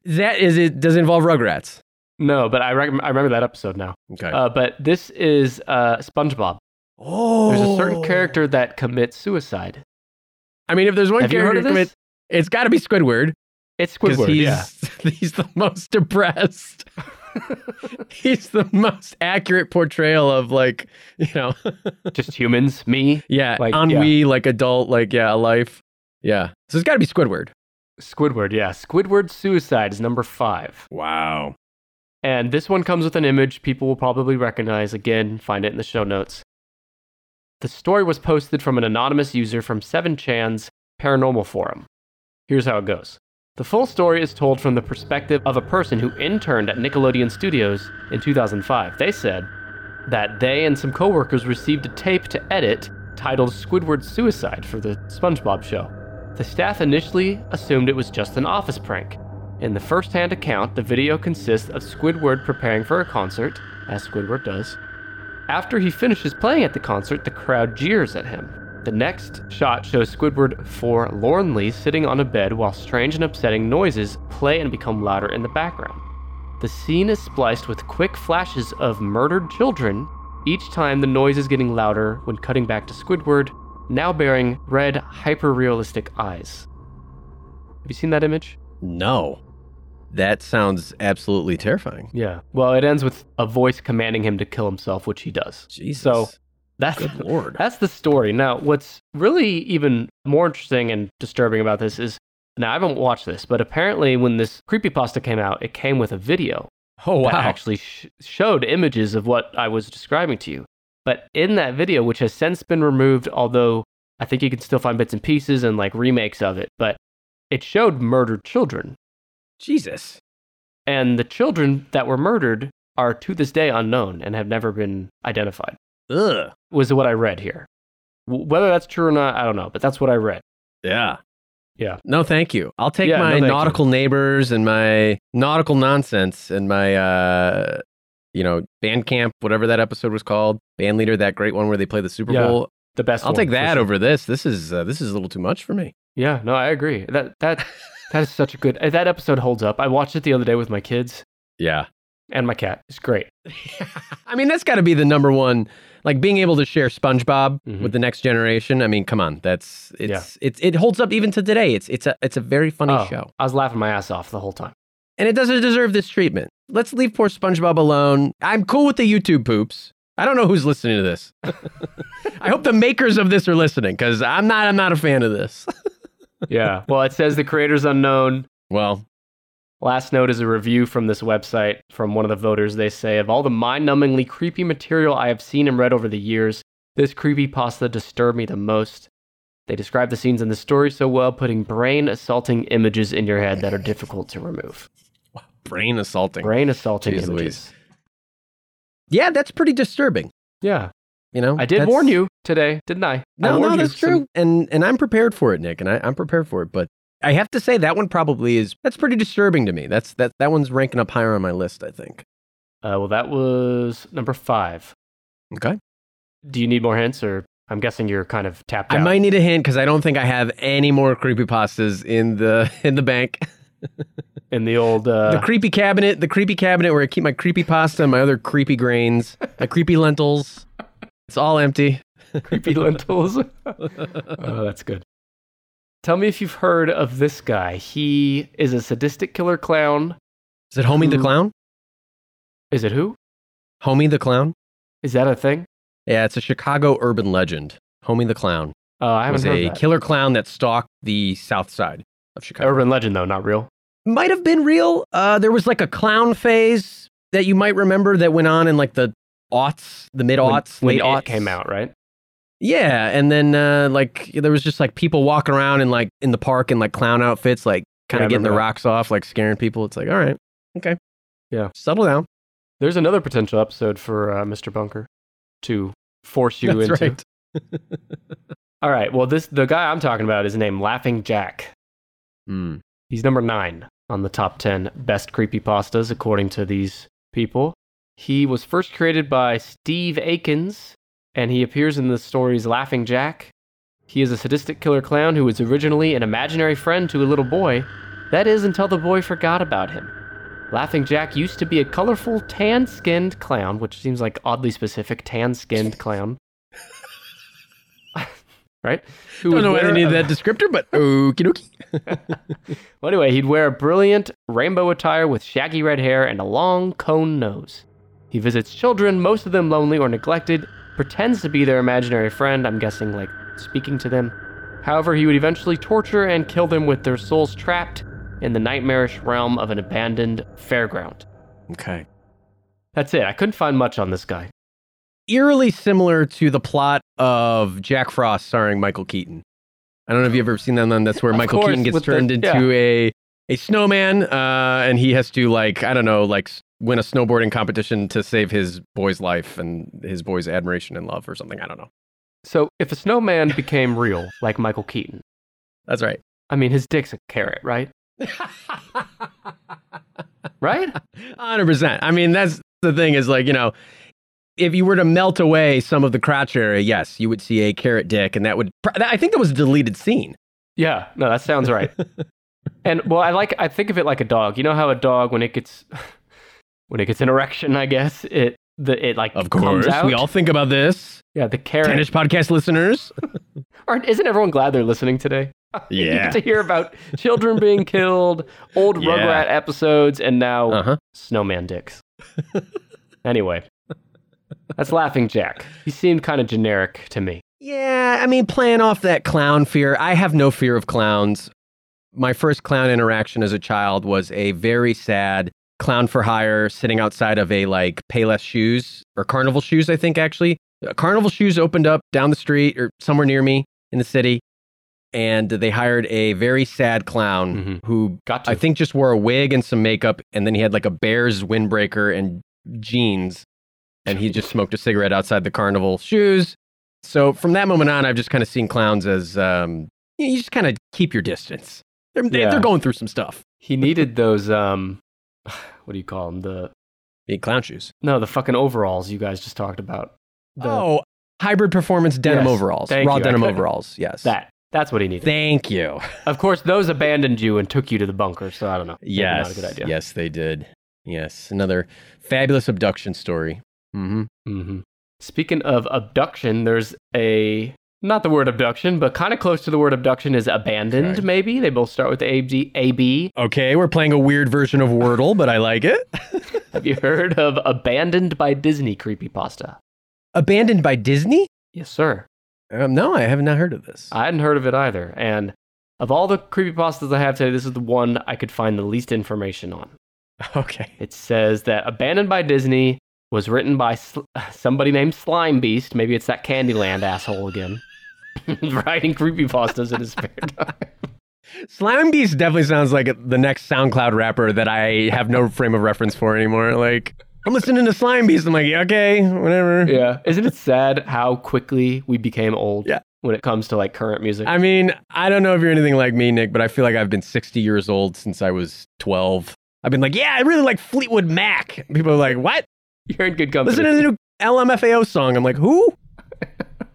That is it. Does it involve Rugrats? No, but I, rec- I remember that episode now. Okay. Uh, but this is uh, SpongeBob. oh, There's a certain character that commits suicide. I mean, if there's one Have you heard character of commit, it's got to be Squidward It's Squidward. he's Yeah. [LAUGHS] he's the most depressed. [LAUGHS] he's the most accurate portrayal of like you know, [LAUGHS] Just humans, me, yeah, Like, ennui, like adult, like yeah, life. Yeah, so it's got to be Squidward. Squidward. Yeah. Squidward suicide is number five. Wow. And this one comes with an image people will probably recognize. Again, find it in the show notes. The story was posted from an anonymous user from 7chan's paranormal forum. Here's how it goes. The full story is told from the perspective of a person who interned at Nickelodeon Studios in 2005. They said that they and some coworkers received a tape to edit titled Squidward's Suicide for the SpongeBob show. The staff initially assumed it was just an office prank. In the first hand account, the video consists of Squidward preparing for a concert, as Squidward does. After he finishes playing at the concert, the crowd jeers at him. The next shot shows Squidward forlornly sitting on a bed while strange and upsetting noises play and become louder in the background. The scene is spliced with quick flashes of murdered children, each time the noise is getting louder when cutting back to Squidward, now bearing red, hyper realistic eyes. Have you seen that image? No, that sounds absolutely terrifying. Yeah. Well, it ends with a voice commanding him to kill himself, which he does. Jesus. So that's good lord. that's the story. Now, what's really even more interesting and disturbing about this is now I haven't watched this, but apparently when this creepypasta came out, it came with a video Oh wow. that actually sh- showed images of what I was describing to you. But in that video, which has since been removed, although I think you can still find bits and pieces and like remakes of it, but it showed murdered children. Jesus. And the children that were murdered are to this day unknown and have never been identified, Ugh. was what I read here. Whether that's true or not, I don't know, but that's what I read. Yeah. Yeah. No, thank you. I'll take Yeah, no, my you. nautical neighbors and my nautical nonsense and my uh you know, band camp, whatever that episode was called. Band leader, that great one where they play the Super Yeah, Bowl. The best I'll take that sure. over this. This is uh, this is a little too much for me. Yeah, no, I agree. That that [LAUGHS] that is such a good that episode holds up. I watched it the other day with my kids Yeah. and my cat. It's great. [LAUGHS] I mean, that's got to be the number one. Like being able to share SpongeBob Mhm. with the next generation. I mean, come on, that's it's it's it holds up even to today. It's it's a it's a very funny Oh, show, I was laughing my ass off the whole time. and it doesn't deserve this treatment. Let's leave poor SpongeBob alone. I'm cool with the YouTube poops. I don't know who's listening to this. [LAUGHS] I hope the makers of this are listening because I'm not I'm not a fan of this. [LAUGHS] Yeah. well, it says the creator's unknown. well, Last note is a review from this website from one of the voters. They say, Of all the mind numbingly creepy material I have seen and read over the years, this creepy pasta disturbed me the most. They describe the scenes in the story so well, putting brain assaulting images in your head that are difficult to remove. Brain assaulting. Brain assaulting Jeez images. Louise. Yeah, that's pretty disturbing. Yeah. You know, I did That's- warn you today, didn't I? I No, warned no, you that's some- true, and and I'm prepared for it, Nick, and I, I'm prepared for it. But I have to say that one probably is that's pretty disturbing to me. That's that that one's ranking up higher on my list. I think. Uh, well, that was number five. Okay. Do you need more hints, or I'm guessing you're kind of tapped out? I might need a hint because I don't think I have any more creepy pastas in the [LAUGHS] in the bank. [LAUGHS] in the old uh, the creepy cabinet, the creepy cabinet where I keep my creepy pasta and my other creepy grains, my creepy lentils. It's all empty. creepy lentils. [LAUGHS] oh, that's good. Tell me if you've heard of this guy. He is a sadistic killer clown. Is it Homie the Clown? Is it who? Homie the Clown? Is that a thing? Yeah, it's a Chicago urban legend. Homie the Clown Oh, I haven't was heard a that. killer clown that stalked the south side of Chicago. Urban legend, though, not real. Might have been real. Uh, there was like a clown phase that you might remember that went on in like the aughts, the mid aughts, late when aughts it came out, right? Yeah, and then uh, like there was just like people walking around in like in the park in like clown outfits, like kind Yeah, of getting the that. rocks off, like scaring people. It's like, all right, okay, Yeah. settle down. There's another potential episode for uh, Mr. Bunker to force you That's into. right. [LAUGHS] All right. Well, this the guy I'm talking about is named Laughing Jack. Hmm. He's number nine on the top 10 best creepypastas, according to these people. He was first created by Steve Akins, and he appears in the stories Laughing Jack. He is a sadistic killer clown who was originally an imaginary friend to a little boy. That is until the boy forgot about him. Laughing Jack used to be a colorful, tan skinned clown, which seems like oddly specific tan skinned clown. Right? Who Don't know why they needed that descriptor, but okie dokie. [LAUGHS] Well, anyway, he'd wear a brilliant rainbow attire with shaggy red hair and a long cone nose. He visits children, most of them lonely or neglected, pretends to be their imaginary friend, I'm guessing like speaking to them. However, he would eventually torture and kill them with their souls trapped in the nightmarish realm of an abandoned fairground. Okay. That's it. I couldn't find much on this guy. Eerily similar to the plot of Jack Frost starring Michael Keaton. I don't know if you've ever seen that one. That's where Of Michael course, Keaton gets with the- turned into a a snowman, uh, and he has to like I don't know, like win a snowboarding competition to save his boy's life and his boy's admiration and love or something. I don't know. So, if a snowman became real, like Michael Keaton, That's right. I mean, his dick's a carrot, right? [LAUGHS] Right? Hundred percent. I mean, that's the thing is like you know, if you were to melt away some of the crotch area, yes, you would see a carrot dick, and that would. pr- I think that was a deleted scene. Yeah, no, that sounds right. [LAUGHS] and well, I like I think of it like a dog. You know how a dog when it gets [LAUGHS] when it gets an erection, I guess it the it like Of course, we all think about this. yeah, the carrot. Tennish podcast listeners. [LAUGHS] Aren't, isn't everyone glad they're listening today? Yeah, you get to hear about children being killed, old Yeah. Rugrat episodes, and now Uh huh. snowman dicks. anyway, that's Laughing Jack. He seemed kind of generic to me. Yeah, I mean, playing off that clown fear, I have no fear of clowns. My first clown interaction as a child was a very sad clown for hire sitting outside of a like Payless Shoes or Carnival Shoes, I think actually. Uh, Carnival Shoes opened up down the street or somewhere near me in the city, and they hired a very sad clown Mhm. who Got to. I think just wore a wig and some makeup, and then he had like a Bears windbreaker and jeans, and he just smoked a cigarette outside the carnival shoes. So from that moment on, I've just kind of seen clowns as um, you, you just kind of keep your distance. They're Yeah. they're going through some stuff. he needed those um, [SIGHS] what do you call them? The The clown shoes. no, the fucking overalls you guys just talked about. The, oh, hybrid performance denim Yes, overalls, raw you. Denim overalls. Yes, that that's what he needed. Thank you. of course, those abandoned you and took you to the bunker. So I don't know. Yes, not a good idea. yes, they did. Yes, another fabulous abduction story. Mm-hmm. Mm-hmm. Speaking of abduction, there's a not the word abduction, but kind of close to the word abduction is abandoned. Okay. Maybe they both start with A B A B. Okay, we're playing a weird version of Wordle, but I like it. [LAUGHS] Have you heard of abandoned by Disney creepypasta? Abandoned by Disney? Yes, sir. Um, no, I have not heard of this. I hadn't heard of it either. And of all the creepypastas I have today, this is the one I could find the least information on. [LAUGHS] okay. It says that Abandoned by Disney was written by sl- [LAUGHS] somebody named Slime Beast. Maybe it's that Candyland asshole again. [LAUGHS] Writing creepy creepypastas in his spare time. Slime Beast definitely sounds like the next SoundCloud rapper that I have no frame of reference for anymore. Like, I'm listening to Slime Beast. I'm like, yeah, okay, whatever. Yeah. Isn't it sad how quickly we became old Yeah. when it comes to like current music? I mean, I don't know if you're anything like me, Nick, but I feel like I've been 60 years old since I was 12. I've been like, yeah, I really like Fleetwood Mac. People are like, what? [LAUGHS] You're in good company. Listen to the new LMFAO song. I'm like, who?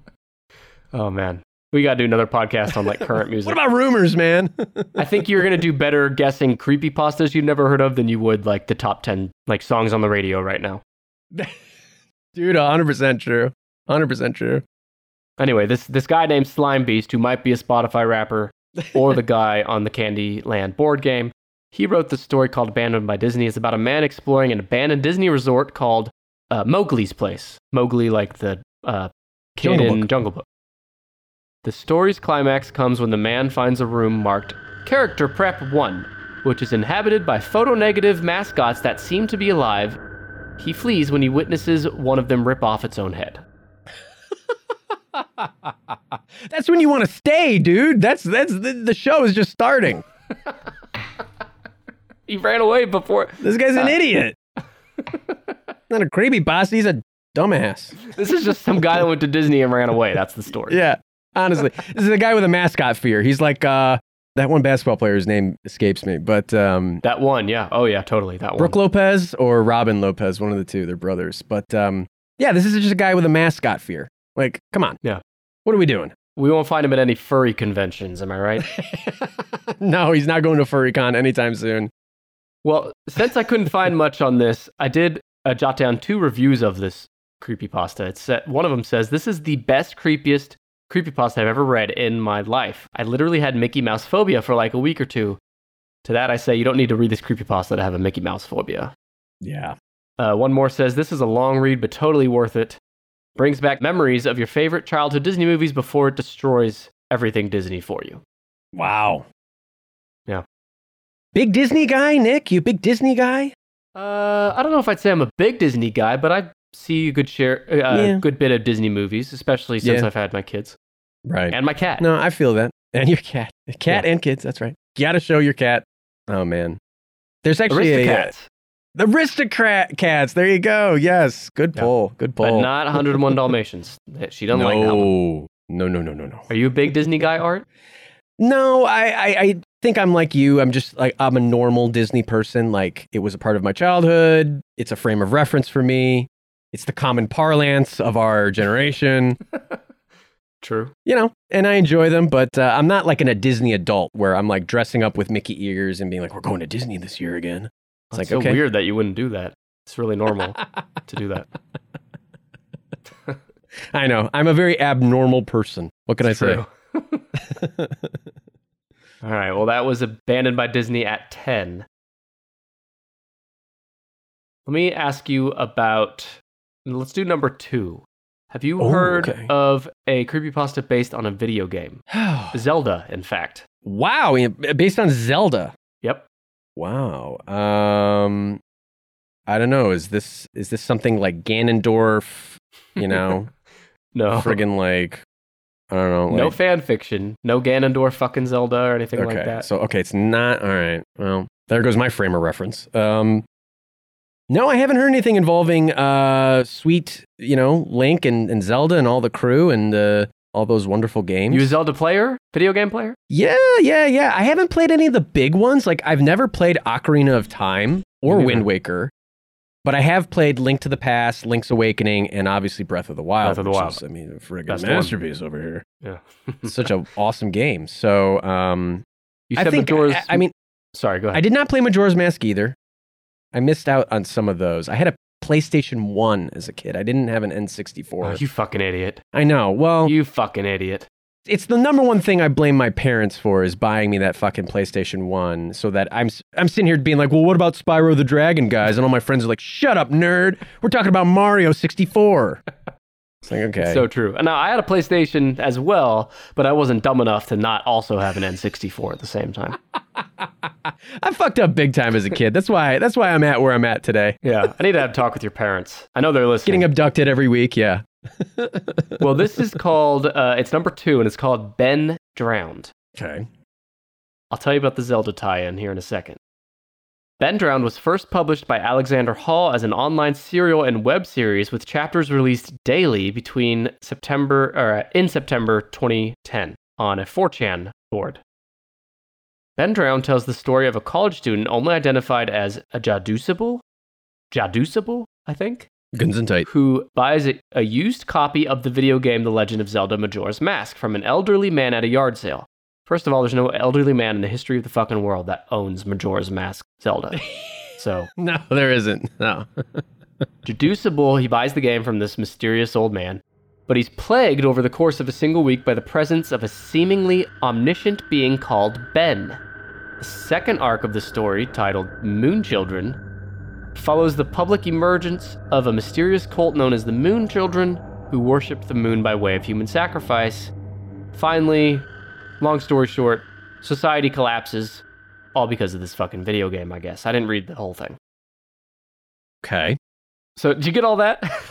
[LAUGHS] oh, man. We got to do another podcast on like current [LAUGHS] music. What about Rumours, man? I think you're going to do better guessing creepy pastas you've never heard of than you would like the top 10 like songs on the radio right now. Dude, 100% true. 100% true. Anyway, this this guy named Slime Beast, who might be a Spotify rapper or the guy on the Candyland board game, he wrote this story called Abandoned by Disney. It's about a man exploring an abandoned Disney resort called uh, Mowgli's Place. Mowgli, like the uh, kid Jungle in Book. Jungle Book. The story's climax comes when the man finds a room marked Character Prep 1, which is inhabited by photonegative mascots that seem to be alive. He flees when he witnesses one of them rip off its own head. [LAUGHS] That's when you want to stay, dude. That's that's the, the show is just starting. [LAUGHS] He ran away before. This guy's an idiot. [LAUGHS] Not a creepy boss. He's a dumbass. This is just some guy that went to Disney and ran away. That's the story. Yeah, honestly, this is a guy with a mascot fear. He's like uh, that one basketball player's name escapes me, but um, That one, yeah. Oh, yeah, totally. That one. Brooke Lopez or Robin Lopez, one of the two. They're brothers. But um, yeah, this is just a guy with a mascot fear. Like, come on. Yeah. What are we doing? We won't find him at any furry conventions, am I right? [LAUGHS] no, he's not going to FurryCon anytime soon. Well, since I couldn't find [LAUGHS] much on this, I did uh, jot down two reviews of this creepypasta. It said, one of them says, This is the best, creepiest creepypasta I've ever read in my life. I literally had Mickey Mouse phobia for like a week or two. To that, I say you don't need to read this creepypasta to have a Mickey Mouse phobia. Yeah. Uh, one more says this is a long read, but totally worth it. Brings back memories of your favorite childhood Disney movies before it destroys everything Disney for you. Wow. Yeah. Big Disney guy, Nick? You big Disney guy? Uh, I don't know if I'd say I'm a big Disney guy, but I see a good share, uh, Yeah. a good bit of Disney movies, especially since Yeah. I've had my kids Right. and my cat. No, I feel that. And your cat. Cat and kids, that's right. You got to show your cat. Oh, man. There's actually a. uh, The aristocrat cats. There you go. Yes. Good Yeah. pull. Good pull. but not 101 Dalmatians. She doesn't no. like that one. No, no, no, no, no. Are you a big Disney guy, Art? No, I, I, I think I'm like you. I'm just like, I'm a normal Disney person. Like, it was a part of my childhood. It's a frame of reference for me. It's the common parlance of our generation, [LAUGHS] True. you know, and I enjoy them, but uh, I'm not like in a Disney adult where I'm like dressing up with Mickey ears and being like, we're going to Disney this year again. It's It's like, so okay. weird that you wouldn't do that. It's really normal [LAUGHS] to do that. [LAUGHS] I know. I'm a very abnormal person. What can I say? All right. Well, that was abandoned by Disney at 10. Let me ask you about. Let's do number two. Have you Oh, heard okay. of a creepypasta based on a video game? [SIGHS] Zelda, in fact. wow. Based on Zelda. Yep. Wow. Um, I don't know. Is this is this something like Ganondorf? You [LAUGHS] know, No. friggin' like I don't know. no fan fiction. No Ganondorf fucking Zelda or anything okay. like that. So okay, it's not all right. Well, there goes my frame of reference. Um, no, I haven't heard anything involving uh, sweet, you know, Link and, and Zelda and all the crew and uh, all those wonderful games. you a Zelda player? Video game player? Yeah, yeah, yeah. I haven't played any of the big ones. Like I've never played Ocarina of Time or Wind Waker, but I have played Link to the Past, Link's Awakening, and obviously Breath of the Wild. Breath of the Wild. Is, I mean, a friggin' Best one. masterpiece over here. Yeah. Such an awesome game. So, um, You I said think Majora's. I, I mean, sorry, go ahead. I did not play Majora's Mask either. I missed out on some of those. I had a PlayStation One as a kid. I didn't have an N64. Oh, you fucking idiot. I know. Well, You fucking idiot. It's the number one thing I blame my parents for is buying me that fucking PlayStation One, so that I'm I'm sitting here being like, well, what about Spyro the Dragon, guys? And all my friends are like, shut up, nerd. We're talking about Mario 64. It's like okay, So true. And now I had a PlayStation as well, but I wasn't dumb enough to not also have an N64 at the same time. [LAUGHS] I fucked up big time as a kid. That's why that's why I'm at where I'm at today. Yeah, I need to have a talk with your parents. I know they're listening. Getting abducted every week, yeah. Well, this is called. Uh, it's number two, and it's called Ben Drowned. Okay. I'll tell you about the Zelda tie-in here in a second. Ben Drowned was first published by Alexander Hall as an online serial and web series with chapters released daily between September or uh, in September 2010 on a 4chan board. Ben Drowned tells the story of a college student only identified as a Jadusable, Jadusable, I think, Guns and tight. who buys a, a used copy of the video game The Legend of Zelda Majora's Mask from an elderly man at a yard sale. First of all, there's no elderly man in the history of the fucking world that owns Majora's Mask Zelda. [LAUGHS] so, No, there isn't. No. [LAUGHS] Jadusable, he buys the game from this mysterious old man, but he's plagued over the course of a single week by the presence of a seemingly omniscient being called Ben. The second arc of the story, titled Moon Children, follows the public emergence of a mysterious cult known as the Moon Children, who worship the moon by way of human sacrifice. Finally, long story short, society collapses, all because of this fucking video game, I guess. I didn't read the whole thing. Okay. So, did you get all that? [LAUGHS]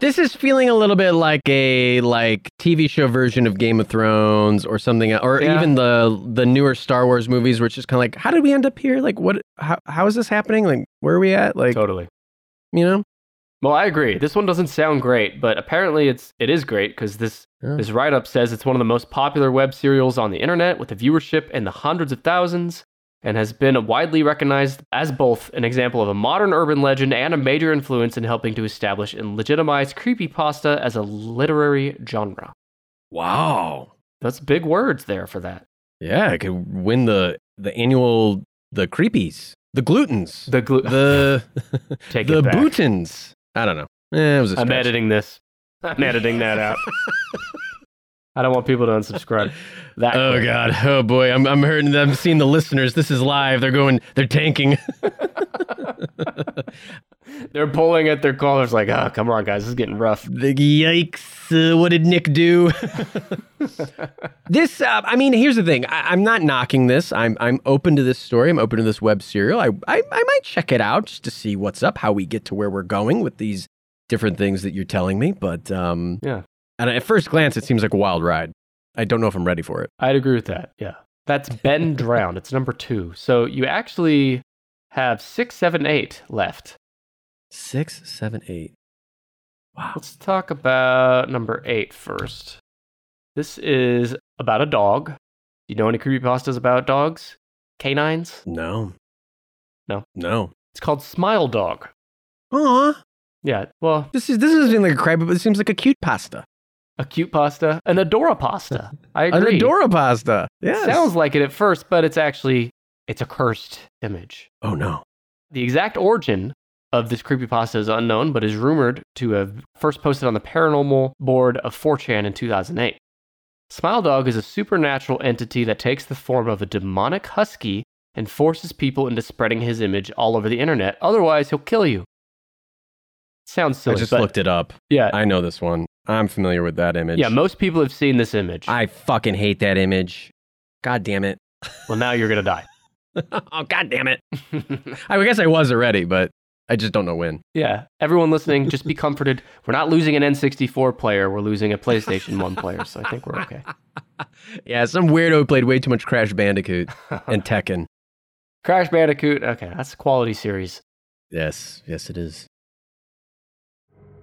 This is feeling a little bit like a like TV show version of Game of Thrones or something, or Yeah. even the the newer Star Wars movies, it's just kind of like, how did we end up here? Like, what? How, how is this happening? Like, where are we at? Like, totally. you know? Well, I agree. This one doesn't sound great, but apparently it's it is great because this Yeah. this write up says it's one of the most popular web serials on the internet with a viewership in the hundreds of thousands, and has been widely recognized as both an example of a modern urban legend and a major influence in helping to establish and legitimize creepypasta as a literary genre. Wow. That's big words there for that. Yeah, I could win the the annual the creepies, the glutens, The glu- the [LAUGHS] [LAUGHS] take the it back. bootins. I don't know. Eh, it I'm editing this. I'm editing that out. [LAUGHS] I don't want people to unsubscribe. [LAUGHS] That Oh quick. God. Oh boy. I'm I'm hurting. I'm seeing the listeners. This is live. They're going. They're tanking. [LAUGHS] They're pulling at their collars like, oh, come on, guys, this is getting rough. the yikes. Uh, what did Nick do? [LAUGHS] this. Uh, I mean, here's the thing. I, I'm not knocking this. I'm I'm open to this story. I'm open to this web serial. I, I I might check it out just to see what's up, how we get to where we're going with these different things that you're telling me. But um, Yeah. And at first glance, it seems like a wild ride. I don't know if I'm ready for it. I'd agree with that. Yeah. That's Ben [LAUGHS] Drowned. It's number two. So you actually have six, seven, eight left. Six, seven, eight. Wow. Let's talk about number eight first. This is about a dog. Do you know any creepypastas about dogs? Canines? No. No. No. It's called Smile Dog. Aw. Yeah, well, This is this isn't like a crab, but it seems like a cute pasta. A cute pasta, an Adora pasta. [LAUGHS] I agree. An. Adora pasta. Yeah. Sounds like it at first, but it's actually it's a cursed image. Oh no. The exact origin of this creepypasta is unknown, but is rumored to have first posted on the paranormal board of 4chan in 2008. Smile Dog is a supernatural entity that takes the form of a demonic husky and forces people into spreading his image all over the internet. Otherwise, he'll kill you. Sounds silly, I just looked it up. yeah, I know this one. I'm familiar with that image. yeah. Most people have seen this image. I fucking hate that image. God damn it. [LAUGHS] well, now you're gonna die. oh god damn it. I guess I was already, but I just don't know when. Yeah, everyone listening, just be comforted. We're not losing an N64 player. We're losing a PlayStation 1 player, so I think we're okay. [LAUGHS] Yeah, some weirdo played way too much Crash Bandicoot and [LAUGHS] Tekken. Crash Bandicoot. Okay, that's a quality series. Yes, yes it is.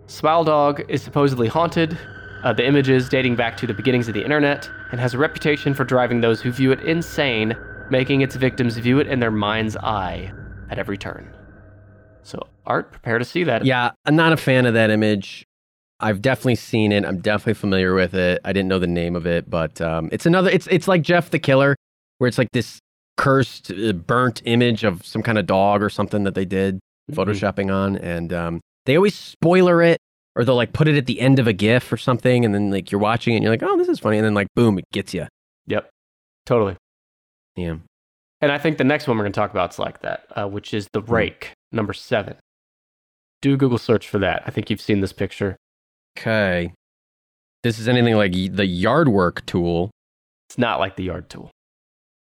Smile Dog is supposedly haunted. Uh, the images dating back to the beginnings of the internet and has a reputation for driving those who view it insane, making its victims view it in their mind's eye at every turn. So, Art, prepare to see that. Yeah, I'm not a fan of that image. I've definitely seen it. I'm definitely familiar with it. I didn't know the name of it, but um, it's another. It's it's like Jeff the Killer, where it's like this cursed, uh, burnt image of some kind of dog or something that they did Mhm. photoshopping on, and um, they always spoiler it, or they'll like put it at the end of a GIF or something, and then like you're watching it, and you're like, oh, this is funny, and then like boom, it gets you. Yep, totally. Yeah. And I think the next one we're going to talk about is like that, uh, which is The Rake, number seven. Do a Google search for that. I think you've seen this picture. Okay. This is anything like the yard work tool. It's not like the yard tool.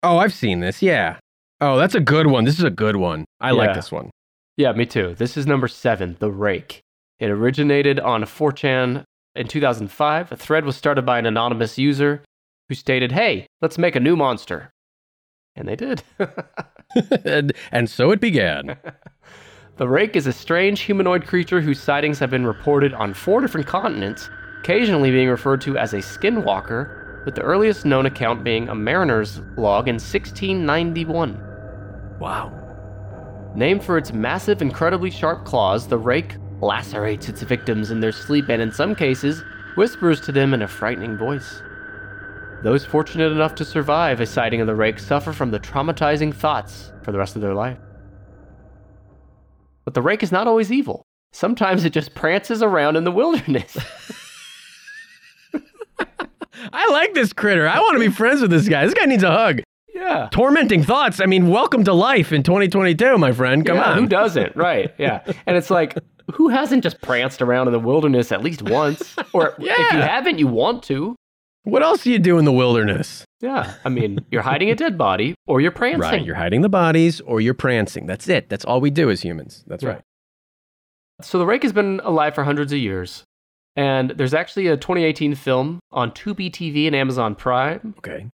Oh, I've seen this. Yeah. Oh, that's a good one. This is a good one. I like this one. Yeah, me too. This is number seven, The Rake. It originated on 4chan in 2005. A thread was started by an anonymous user who stated, Hey, let's make a new monster. And they did. [LAUGHS] and, and so it began. [LAUGHS] the Rake is a strange humanoid creature whose sightings have been reported on four different continents, occasionally being referred to as a skinwalker, with the earliest known account being a mariner's log in 1691. Wow. Named for its massive, incredibly sharp claws, the rake lacerates its victims in their sleep and, in some cases, whispers to them in a frightening voice. Those fortunate enough to survive a sighting of the rake suffer from the traumatizing thoughts for the rest of their life. But the rake is not always evil. Sometimes it just prances around in the wilderness. [LAUGHS] I like this critter. I want to be friends with this guy. This guy needs a hug. Yeah. Tormenting thoughts. I mean, welcome to life in 2022, my friend. Come Yeah, on. Who doesn't? Right. Yeah. And it's like, [LAUGHS] who hasn't just pranced around in the wilderness at least once? Or [LAUGHS] if you haven't, you want to. What else do you do in the wilderness? Yeah. I mean, you're hiding a dead body or you're prancing. Right. You're hiding the bodies or you're prancing. That's it. That's all we do as humans. That's Yeah. right. So the rake has been alive for hundreds of years. And there's actually a 2018 film on Tubi TV and Amazon Prime. Okay.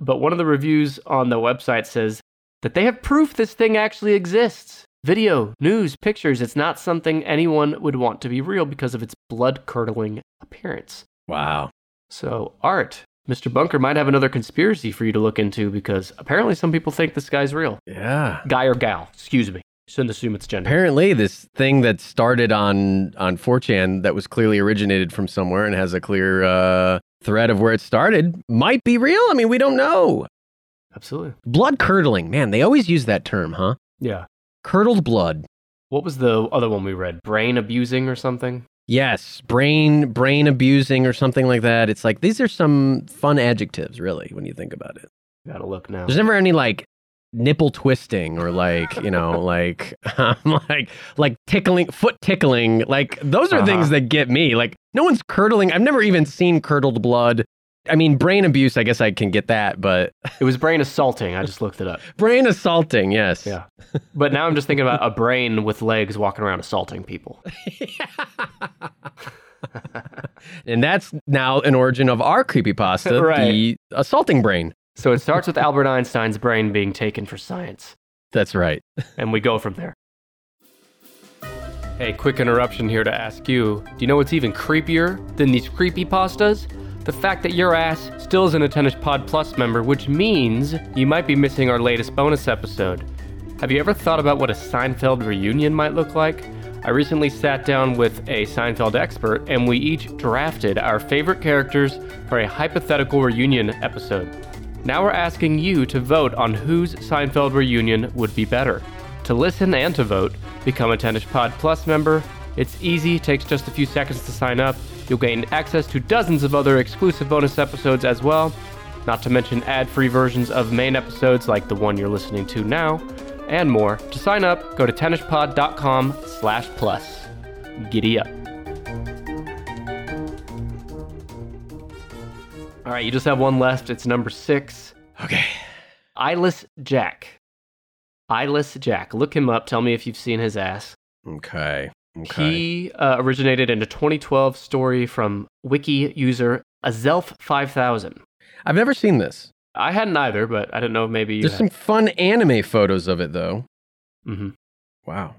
But one of the reviews on the website says that they have proof this thing actually exists. Video, news, pictures. It's not something anyone would want to be real because of its blood curdling appearance. Wow. So, Art, Mr. Bunker might have another conspiracy for you to look into because apparently some people think this guy's real. Yeah. Guy or gal, excuse me. Shouldn't assume it's gender. Apparently, this thing that started on on 4chan that was clearly originated from somewhere and has a clear uh, thread of where it started might be real. I mean, we don't know. Absolutely. Blood curdling, man. They always use that term, huh? Yeah. Curdled blood. What was the other one we read? Brain abusing or something? Yes, brain brain abusing or something like that. It's like these are some fun adjectives, really, when you think about it. Gotta look now. There's never any like nipple twisting or like you know [LAUGHS] like [LAUGHS] um, like like tickling foot tickling like those are things Uh-huh. that get me like no one's curdling i've never even seen curdled blood i mean brain abuse i guess i can get that but It was brain assaulting. I just looked it up. [LAUGHS] brain assaulting yes Yeah. But now I'm just thinking about a brain with legs walking around assaulting people. [LAUGHS] [LAUGHS] and that's now an origin of our creepypasta Right. the assaulting brain So it starts with Albert Einstein's brain being taken for science, that's right and we go from there. Hey, quick interruption here to ask you do you know what's even creepier than these creepy pastas? The fact that your ass still isn't a Tennish Pod Plus member, which means you might be missing our latest bonus episode. Have you ever thought about what a Seinfeld reunion might look like? I recently sat down with a Seinfeld expert and we each drafted our favorite characters for a hypothetical reunion episode. Now we're asking you to vote on whose Seinfeld reunion would be better. To listen and to vote, become a Tennish Pod Plus member. It's easy, takes just a few seconds to sign up. You'll gain access to dozens of other exclusive bonus episodes as well, not to mention ad-free versions of main episodes like the one you're listening to now, and more. To sign up, go to tennishpod.com slash plus. Giddy up. All right, you just have one left. It's number six. okay Eyeless Jack. Eyeless Jack. Look him up. Tell me if you've seen his ass. okay okay He uh, originated in a 2012 story from wiki user Azelf5000. i've never seen this I hadn't either, but I don't know maybe you there's some fun anime photos of it though Mm-hmm. wow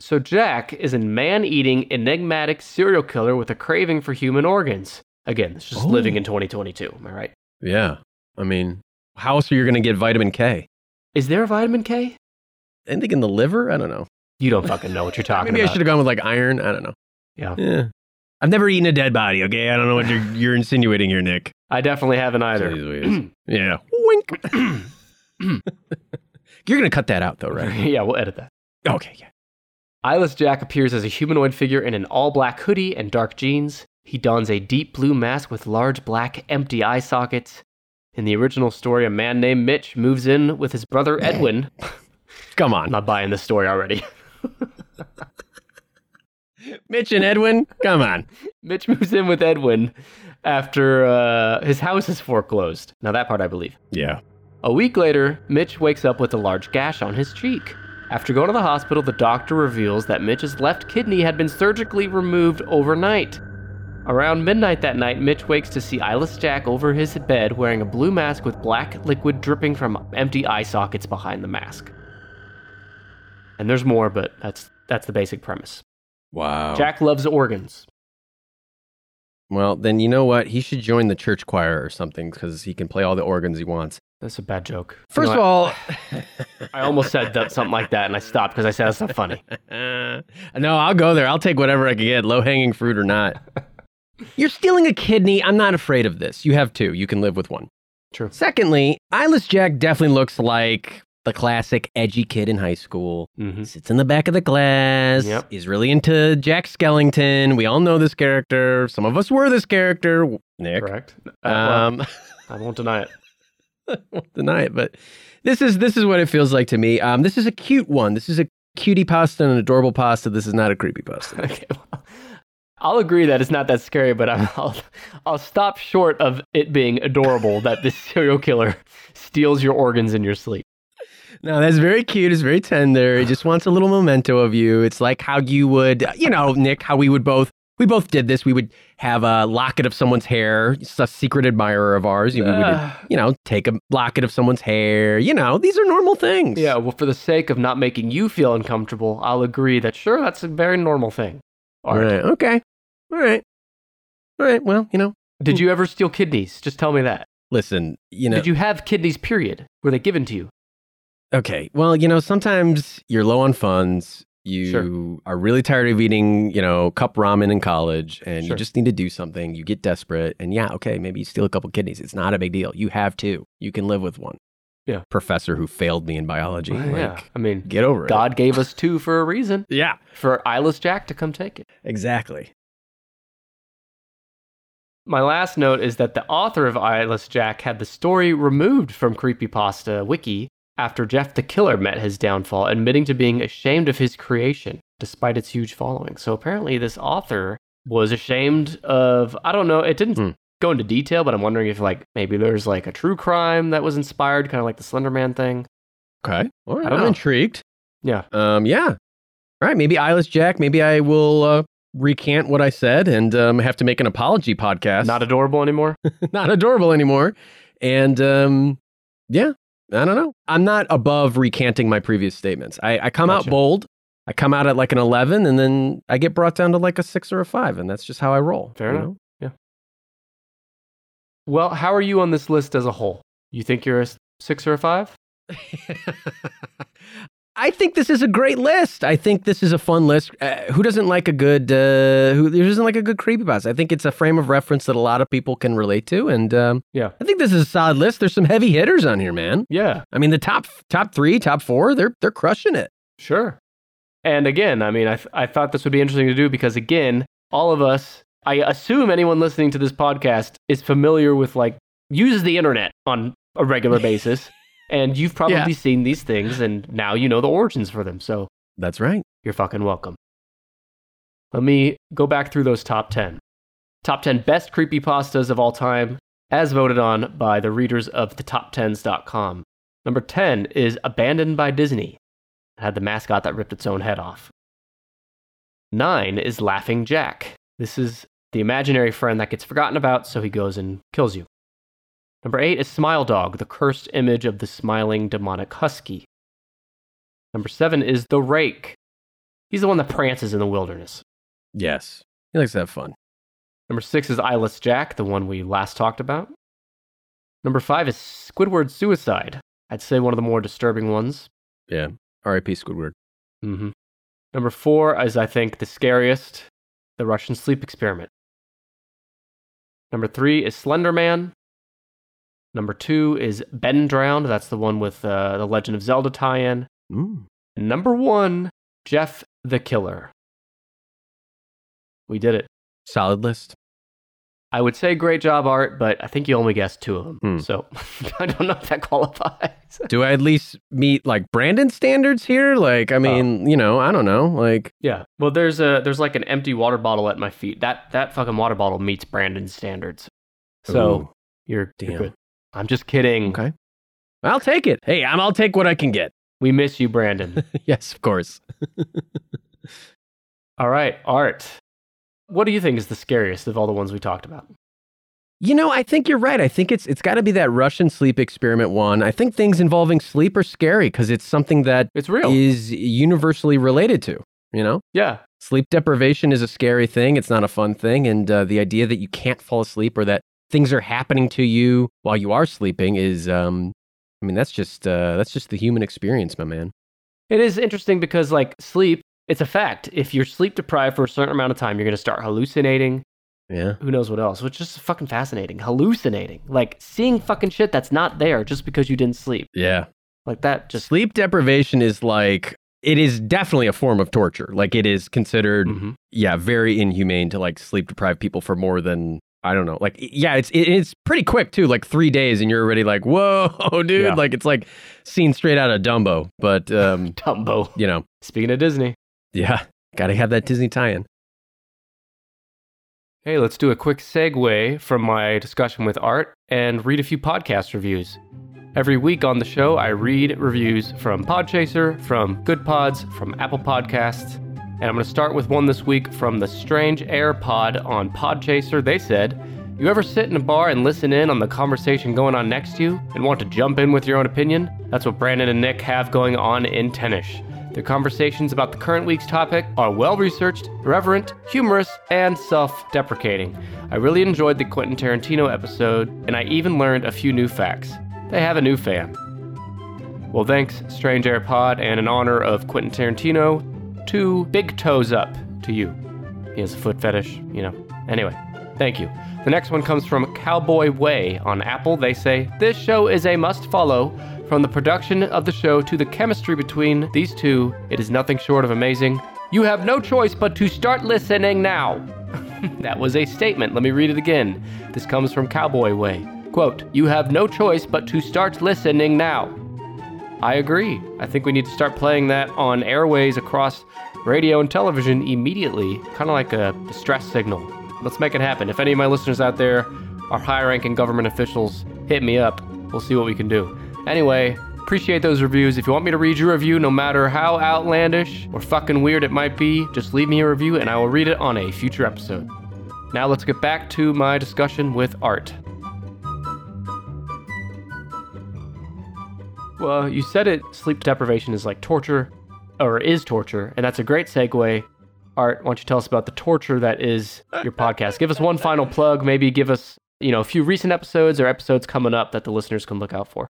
So Jack is a man-eating, enigmatic serial killer with a craving for human organs. Again, it's just Oh. living in 2022. Am I right? Yeah. I mean, how else are you going to get vitamin K? Is there a vitamin K? Anything in the liver? I don't know. You don't fucking know what you're [LAUGHS] talking about. Maybe I should have gone with like iron. I don't know. Yeah, Yeah. I've never eaten a dead body, okay? I don't know what you're, [LAUGHS] you're insinuating here, Nick. I definitely haven't either. [CLEARS THROAT] Yeah. Wink. [LAUGHS] you're going to cut that out, though, right? yeah, we'll edit that. Okay, yeah. Eyeless Jack appears as a humanoid figure in an all black hoodie and dark jeans. He dons a deep blue mask with large black empty eye sockets. In the original story, a man named Mitch moves in with his brother [LAUGHS] Edwin. Come I'm on. not buying this story already. [LAUGHS] Mitch and Edwin, come on. [LAUGHS] Mitch moves in with Edwin after uh, his house is foreclosed. Now, that part I believe. Yeah. A week later, Mitch wakes up with a large gash on his cheek. After going to the hospital, the doctor reveals that Mitch's left kidney had been surgically removed overnight. Around midnight that night, Mitch wakes to see Eyeless Jack over his bed wearing a blue mask with black liquid dripping from empty eye sockets behind the mask. And there's more, but that's that's the basic premise. Wow. Jack loves organs. Well, then you know what? He should join the church choir or something because he can play all the organs he wants. That's a bad joke. You First know of all, [LAUGHS] I almost said that, something like that, and I stopped because I said that's not funny. [LAUGHS] No, I'll go there. I'll take whatever I can get, low hanging fruit or not. [LAUGHS] You're stealing a kidney. I'm not afraid of this. You have two. You can live with one. True. Secondly, Eyeless Jack definitely looks like the classic edgy kid in high school. hmm Sits in the back of the class. Yep. Is really into Jack Skellington. We all know this character. Some of us were this character. Nick. Correct. Uh, well, Um, I won't deny it. [LAUGHS] I won't deny it, but this is this is what it feels like to me. Um, this is a cute one. This is a cutie pasta and an adorable pasta. This is not a creepy pasta. [LAUGHS] Okay, well, I'll agree that it's not that scary, but I'm, [LAUGHS] I'll I'll stop short of it being adorable that this [LAUGHS] serial killer steals your organs in your sleep. No, that's very cute. It's very tender. It just wants a little memento of you. It's like how you would, you know, Nick, how we would both, we both did this. We would have a locket of someone's hair. A secret admirer of ours. We would, Uh, you know, take a locket of someone's hair. You know, these are normal things. yeah, well, for the sake of not making you feel uncomfortable, I'll agree that sure, that's a very normal thing. All Art. right. Okay. All right. All right. Well, you know, Did hmm. you ever steal kidneys? Just tell me that. listen, you know, Did you have kidneys? Period. Were they given to you? Okay. Well, you know, sometimes you're low on funds. You Sure. are really tired of eating, you know, cup ramen in college and Sure. you just need to do something. You get desperate and yeah, okay, maybe you steal a couple kidneys. It's not a big deal. You have two. You can live with one. Yeah. Professor who failed me in biology. Well, yeah. I mean, get over it. God gave us two for a reason. [LAUGHS] Yeah. For Eyeless Jack to come take it. Exactly. My last note is that the author of Eyeless Jack had the story removed from Creepypasta Wiki after Jeff the Killer met his downfall, admitting to being ashamed of his creation despite its huge following. So apparently, this author was ashamed of, I don't know, it didn't Hmm. Go into detail, but I'm wondering if, like, maybe there's like a true crime that was inspired, kind of like the Slender Man thing. Okay. All right. I'm know. intrigued. Yeah. Um, yeah. All right. Maybe Eyeless Jack. Maybe I will uh, recant what I said and um, have to make an apology podcast. Not adorable anymore. [LAUGHS] not adorable anymore. And um, yeah, I don't know. I'm not above recanting my previous statements. I, I come Gotcha. out bold. I come out at like an 11, and then I get brought down to like a six or a five, and that's just how I roll. Fair enough. know? Well, how are you on this list as a whole? You think you're a six or a five? [LAUGHS] I think this is a great list. I think this is a fun list. Uh, who doesn't like a good uh, who, who doesn't like a good creepypasta? I think it's a frame of reference that a lot of people can relate to, and um, Yeah. I think this is a solid list. There's some heavy hitters on here, man. Yeah, I mean, the top top three, top four, they're they're crushing it. sure. And again, I mean, I, th- I thought this would be interesting to do because, again, all of us, I assume anyone listening to this podcast is familiar with, like, uses the internet on a regular basis. [LAUGHS] and you've probably Yeah. seen these things, and now you know the origins for them. So That's right. you're fucking welcome. Let me go back through those top 10. Top 10 best creepypastas of all time, as voted on by the readers of thetop10s.com. Number 10 is Abandoned by Disney. It had the mascot that ripped its own head off. 9 is Laughing Jack. This is the imaginary friend that gets forgotten about, so he goes and kills you. Number 8 is Smile Dog, the cursed image of the smiling demonic husky. Number 7 is The Rake. He's the one that prances in the wilderness. Yes. He likes to have fun. Number six is Eyeless Jack, the one we last talked about. Number five is Squidward Suicide. I'd say one of the more disturbing ones. Yeah. R.I.P. Squidward. hmm Number four is, I think, the scariest the Russian sleep experiment. Number three is Slender Man. Number two is Ben Drowned. That's the one with uh, the Legend of Zelda tie in. Mm. Number one, Jeff the Killer. We did it. Solid list. I would say great job, Art, but I think you only guessed two of them. Hmm. So [LAUGHS] I don't know if that qualifies. Do I at least meet like Brandon standards here? Like, I mean, you know, I don't know. Like, yeah. Well, there's a there's like an empty water bottle at my feet. That that fucking water bottle meets Brandon's standards. So Ooh, you're, you're damn. good. I'm just kidding. okay. I'll take it. Hey, I'm, I'll take what I can get. We miss you, Brandon. [LAUGHS] yes, of course. [LAUGHS] all right, Art. What do you think is the scariest of all the ones we talked about? You know, I think you're right. I think it's it's got to be that Russian sleep experiment one. I think things involving sleep are scary because it's something that It's real. is universally related to. You know, yeah. sleep deprivation is a scary thing. It's not a fun thing, and uh, the idea that you can't fall asleep or that things are happening to you while you are sleeping is, um, I mean, that's just uh, that's just the human experience, my man. It is interesting because like sleep, it's a fact. If you're sleep deprived for a certain amount of time, you're going to start hallucinating. Yeah. who knows what else, which is just fucking fascinating. Hallucinating. Like seeing fucking shit that's not there just because you didn't sleep. Yeah. Like that just Sleep deprivation is like it is definitely a form of torture. Like it is considered, Mhm. yeah, very inhumane to like sleep deprive people for more than I don't know. Like yeah, it's it, it's pretty quick too. Like three days, and you're already like, [LAUGHS] whoa, dude. Yeah. Like it's like scene straight out of Dumbo. But [LAUGHS] um, Dumbo. you know, Speaking of Disney. Yeah, got to have that Disney tie-in. Hey, let's do a quick segue from my discussion with Art and read a few podcast reviews. Every week on the show, I read reviews from Podchaser, from Goodpods, from Apple Podcasts, and I'm going to start with one this week from the Strange Air Pod on Podchaser. They said, You ever sit in a bar and listen in on the conversation going on next to you and want to jump in with your own opinion? That's what Brandon and Nick have going on in Tennish. Their conversations about the current week's topic are well researched, irreverent, humorous, and self deprecating. I really enjoyed the Quentin Tarantino episode, and I even learned a few new facts. They have a new fan. Well, thanks, Strange Air Pod, and in honor of Quentin Tarantino, two big toes up to you. He has a foot fetish, you know. Anyway, thank you. The next one comes from Cowboy Way on Apple. They say, This show is a must follow. From the production of the show to the chemistry between these two, it is nothing short of amazing. You have no choice but to start listening now. [LAUGHS] that was a statement. Let me read it again. This comes from Cowboy Way. Quote, You have no choice but to start listening now. I agree. I think we need to start playing that on airways across radio and television immediately, kind of like a distress signal. Let's make it happen. If any of my listeners out there are high ranking government officials, hit me up. We'll see what we can do. Anyway, appreciate those reviews. If you want me to read your review, no matter how outlandish or fucking weird it might be, just leave me a review and I will read it on a future episode. Now let's get back to my discussion with Art. Well, you said it sleep deprivation is like torture, or is torture, and that's a great segue. Art, why don't you tell us about the torture that is your podcast? Give us one final plug, maybe give us, you know, a few recent episodes or episodes coming up that the listeners can look out for.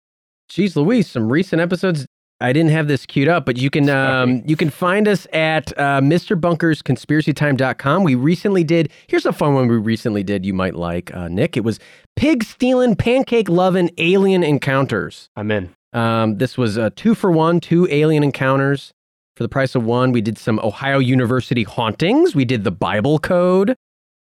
Geez, Louise, some recent episodes. I didn't have this queued up, but you can um, you can find us at uh, MrBunkersConspiracyTime.com. We recently did. Here's a fun one we recently did. You might like uh, Nick. It was pig stealing, pancake loving, alien encounters. I'm in. Um, this was a two for one, two alien encounters for the price of one. We did some Ohio University hauntings. We did the Bible Code,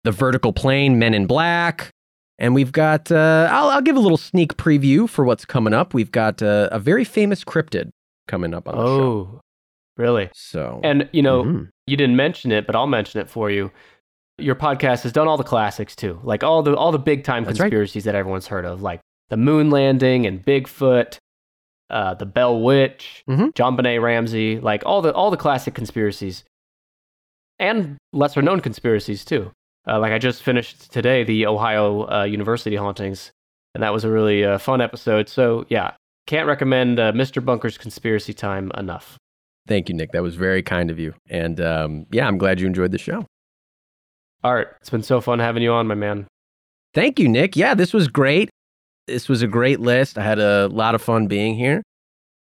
the Vertical Plane, Men in Black, and we've got. Uh, I'll, I'll give a little sneak preview for what's coming up. We've got uh, a very famous cryptid coming up on the show. Oh, really? So, And, you know, Mhm. you didn't mention it, but I'll mention it for you. Your podcast has done all the classics too, like all the all the big time That's right. conspiracies that everyone's heard of, like the moon landing and Bigfoot, uh, the Bell Witch, Mhm. JonBenét Ramsey, like all the all the classic conspiracies, and lesser known conspiracies too. Uh, like I just finished today the Ohio uh, University hauntings, and that was a really uh, fun episode. So yeah, can't recommend uh, Mr. Bunker's Conspiracy Time enough. thank you, Nick. That was very kind of you. And um, yeah, I'm glad you enjoyed the show. Art, it's been so fun having you on, my man. Thank you, Nick. Yeah, this was great. This was a great list. I had a lot of fun being here.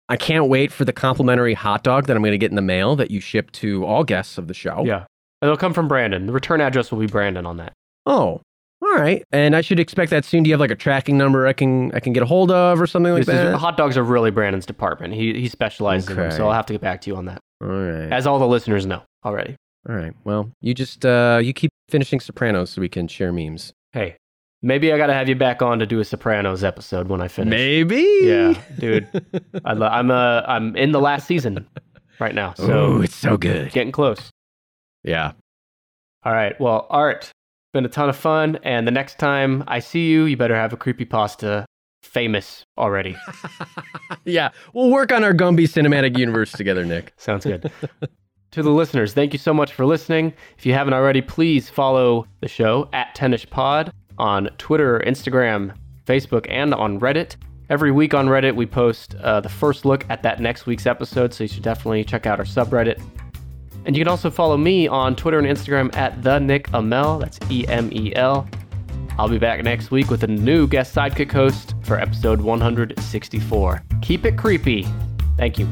I can't wait for the complimentary hot dog that I'm going to get in the mail that you ship to all guests of the show. Yeah. It'll come from Brandon. The return address will be Brandon on that. Oh, all right. And I should expect that soon. Do you have like a tracking number I can I can get a hold of or something like This that? is, hot dogs are really Brandon's department. He he specializes in them, so I'll have to get back to you on that. all right. As all the listeners know already. all right. Well, you just uh you keep finishing Sopranos so we can share memes. Hey, maybe I got to have you back on to do a Sopranos episode when I finish. Maybe. Yeah, dude. [LAUGHS] I lo- I'm uh I'm in the last season right now, so oh, it's so good. getting close. Yeah. All right. Well, Art, been a ton of fun, and the next time I see you, you better have a creepy pasta famous already. [LAUGHS] yeah. We'll work on our Gumby cinematic universe together, Nick. [LAUGHS] Sounds good. to the listeners, thank you so much for listening. If you haven't already, please follow the show at Tennish Pod on Twitter, Instagram, Facebook, and on Reddit. Every week on Reddit, we post uh, the first look at that next week's episode, so you should definitely check out our subreddit. And you can also follow me on Twitter and Instagram at the Nick Amel. That's E M E L. I'll be back next week with a new guest sidekick host for episode 164. Keep it creepy. Thank you.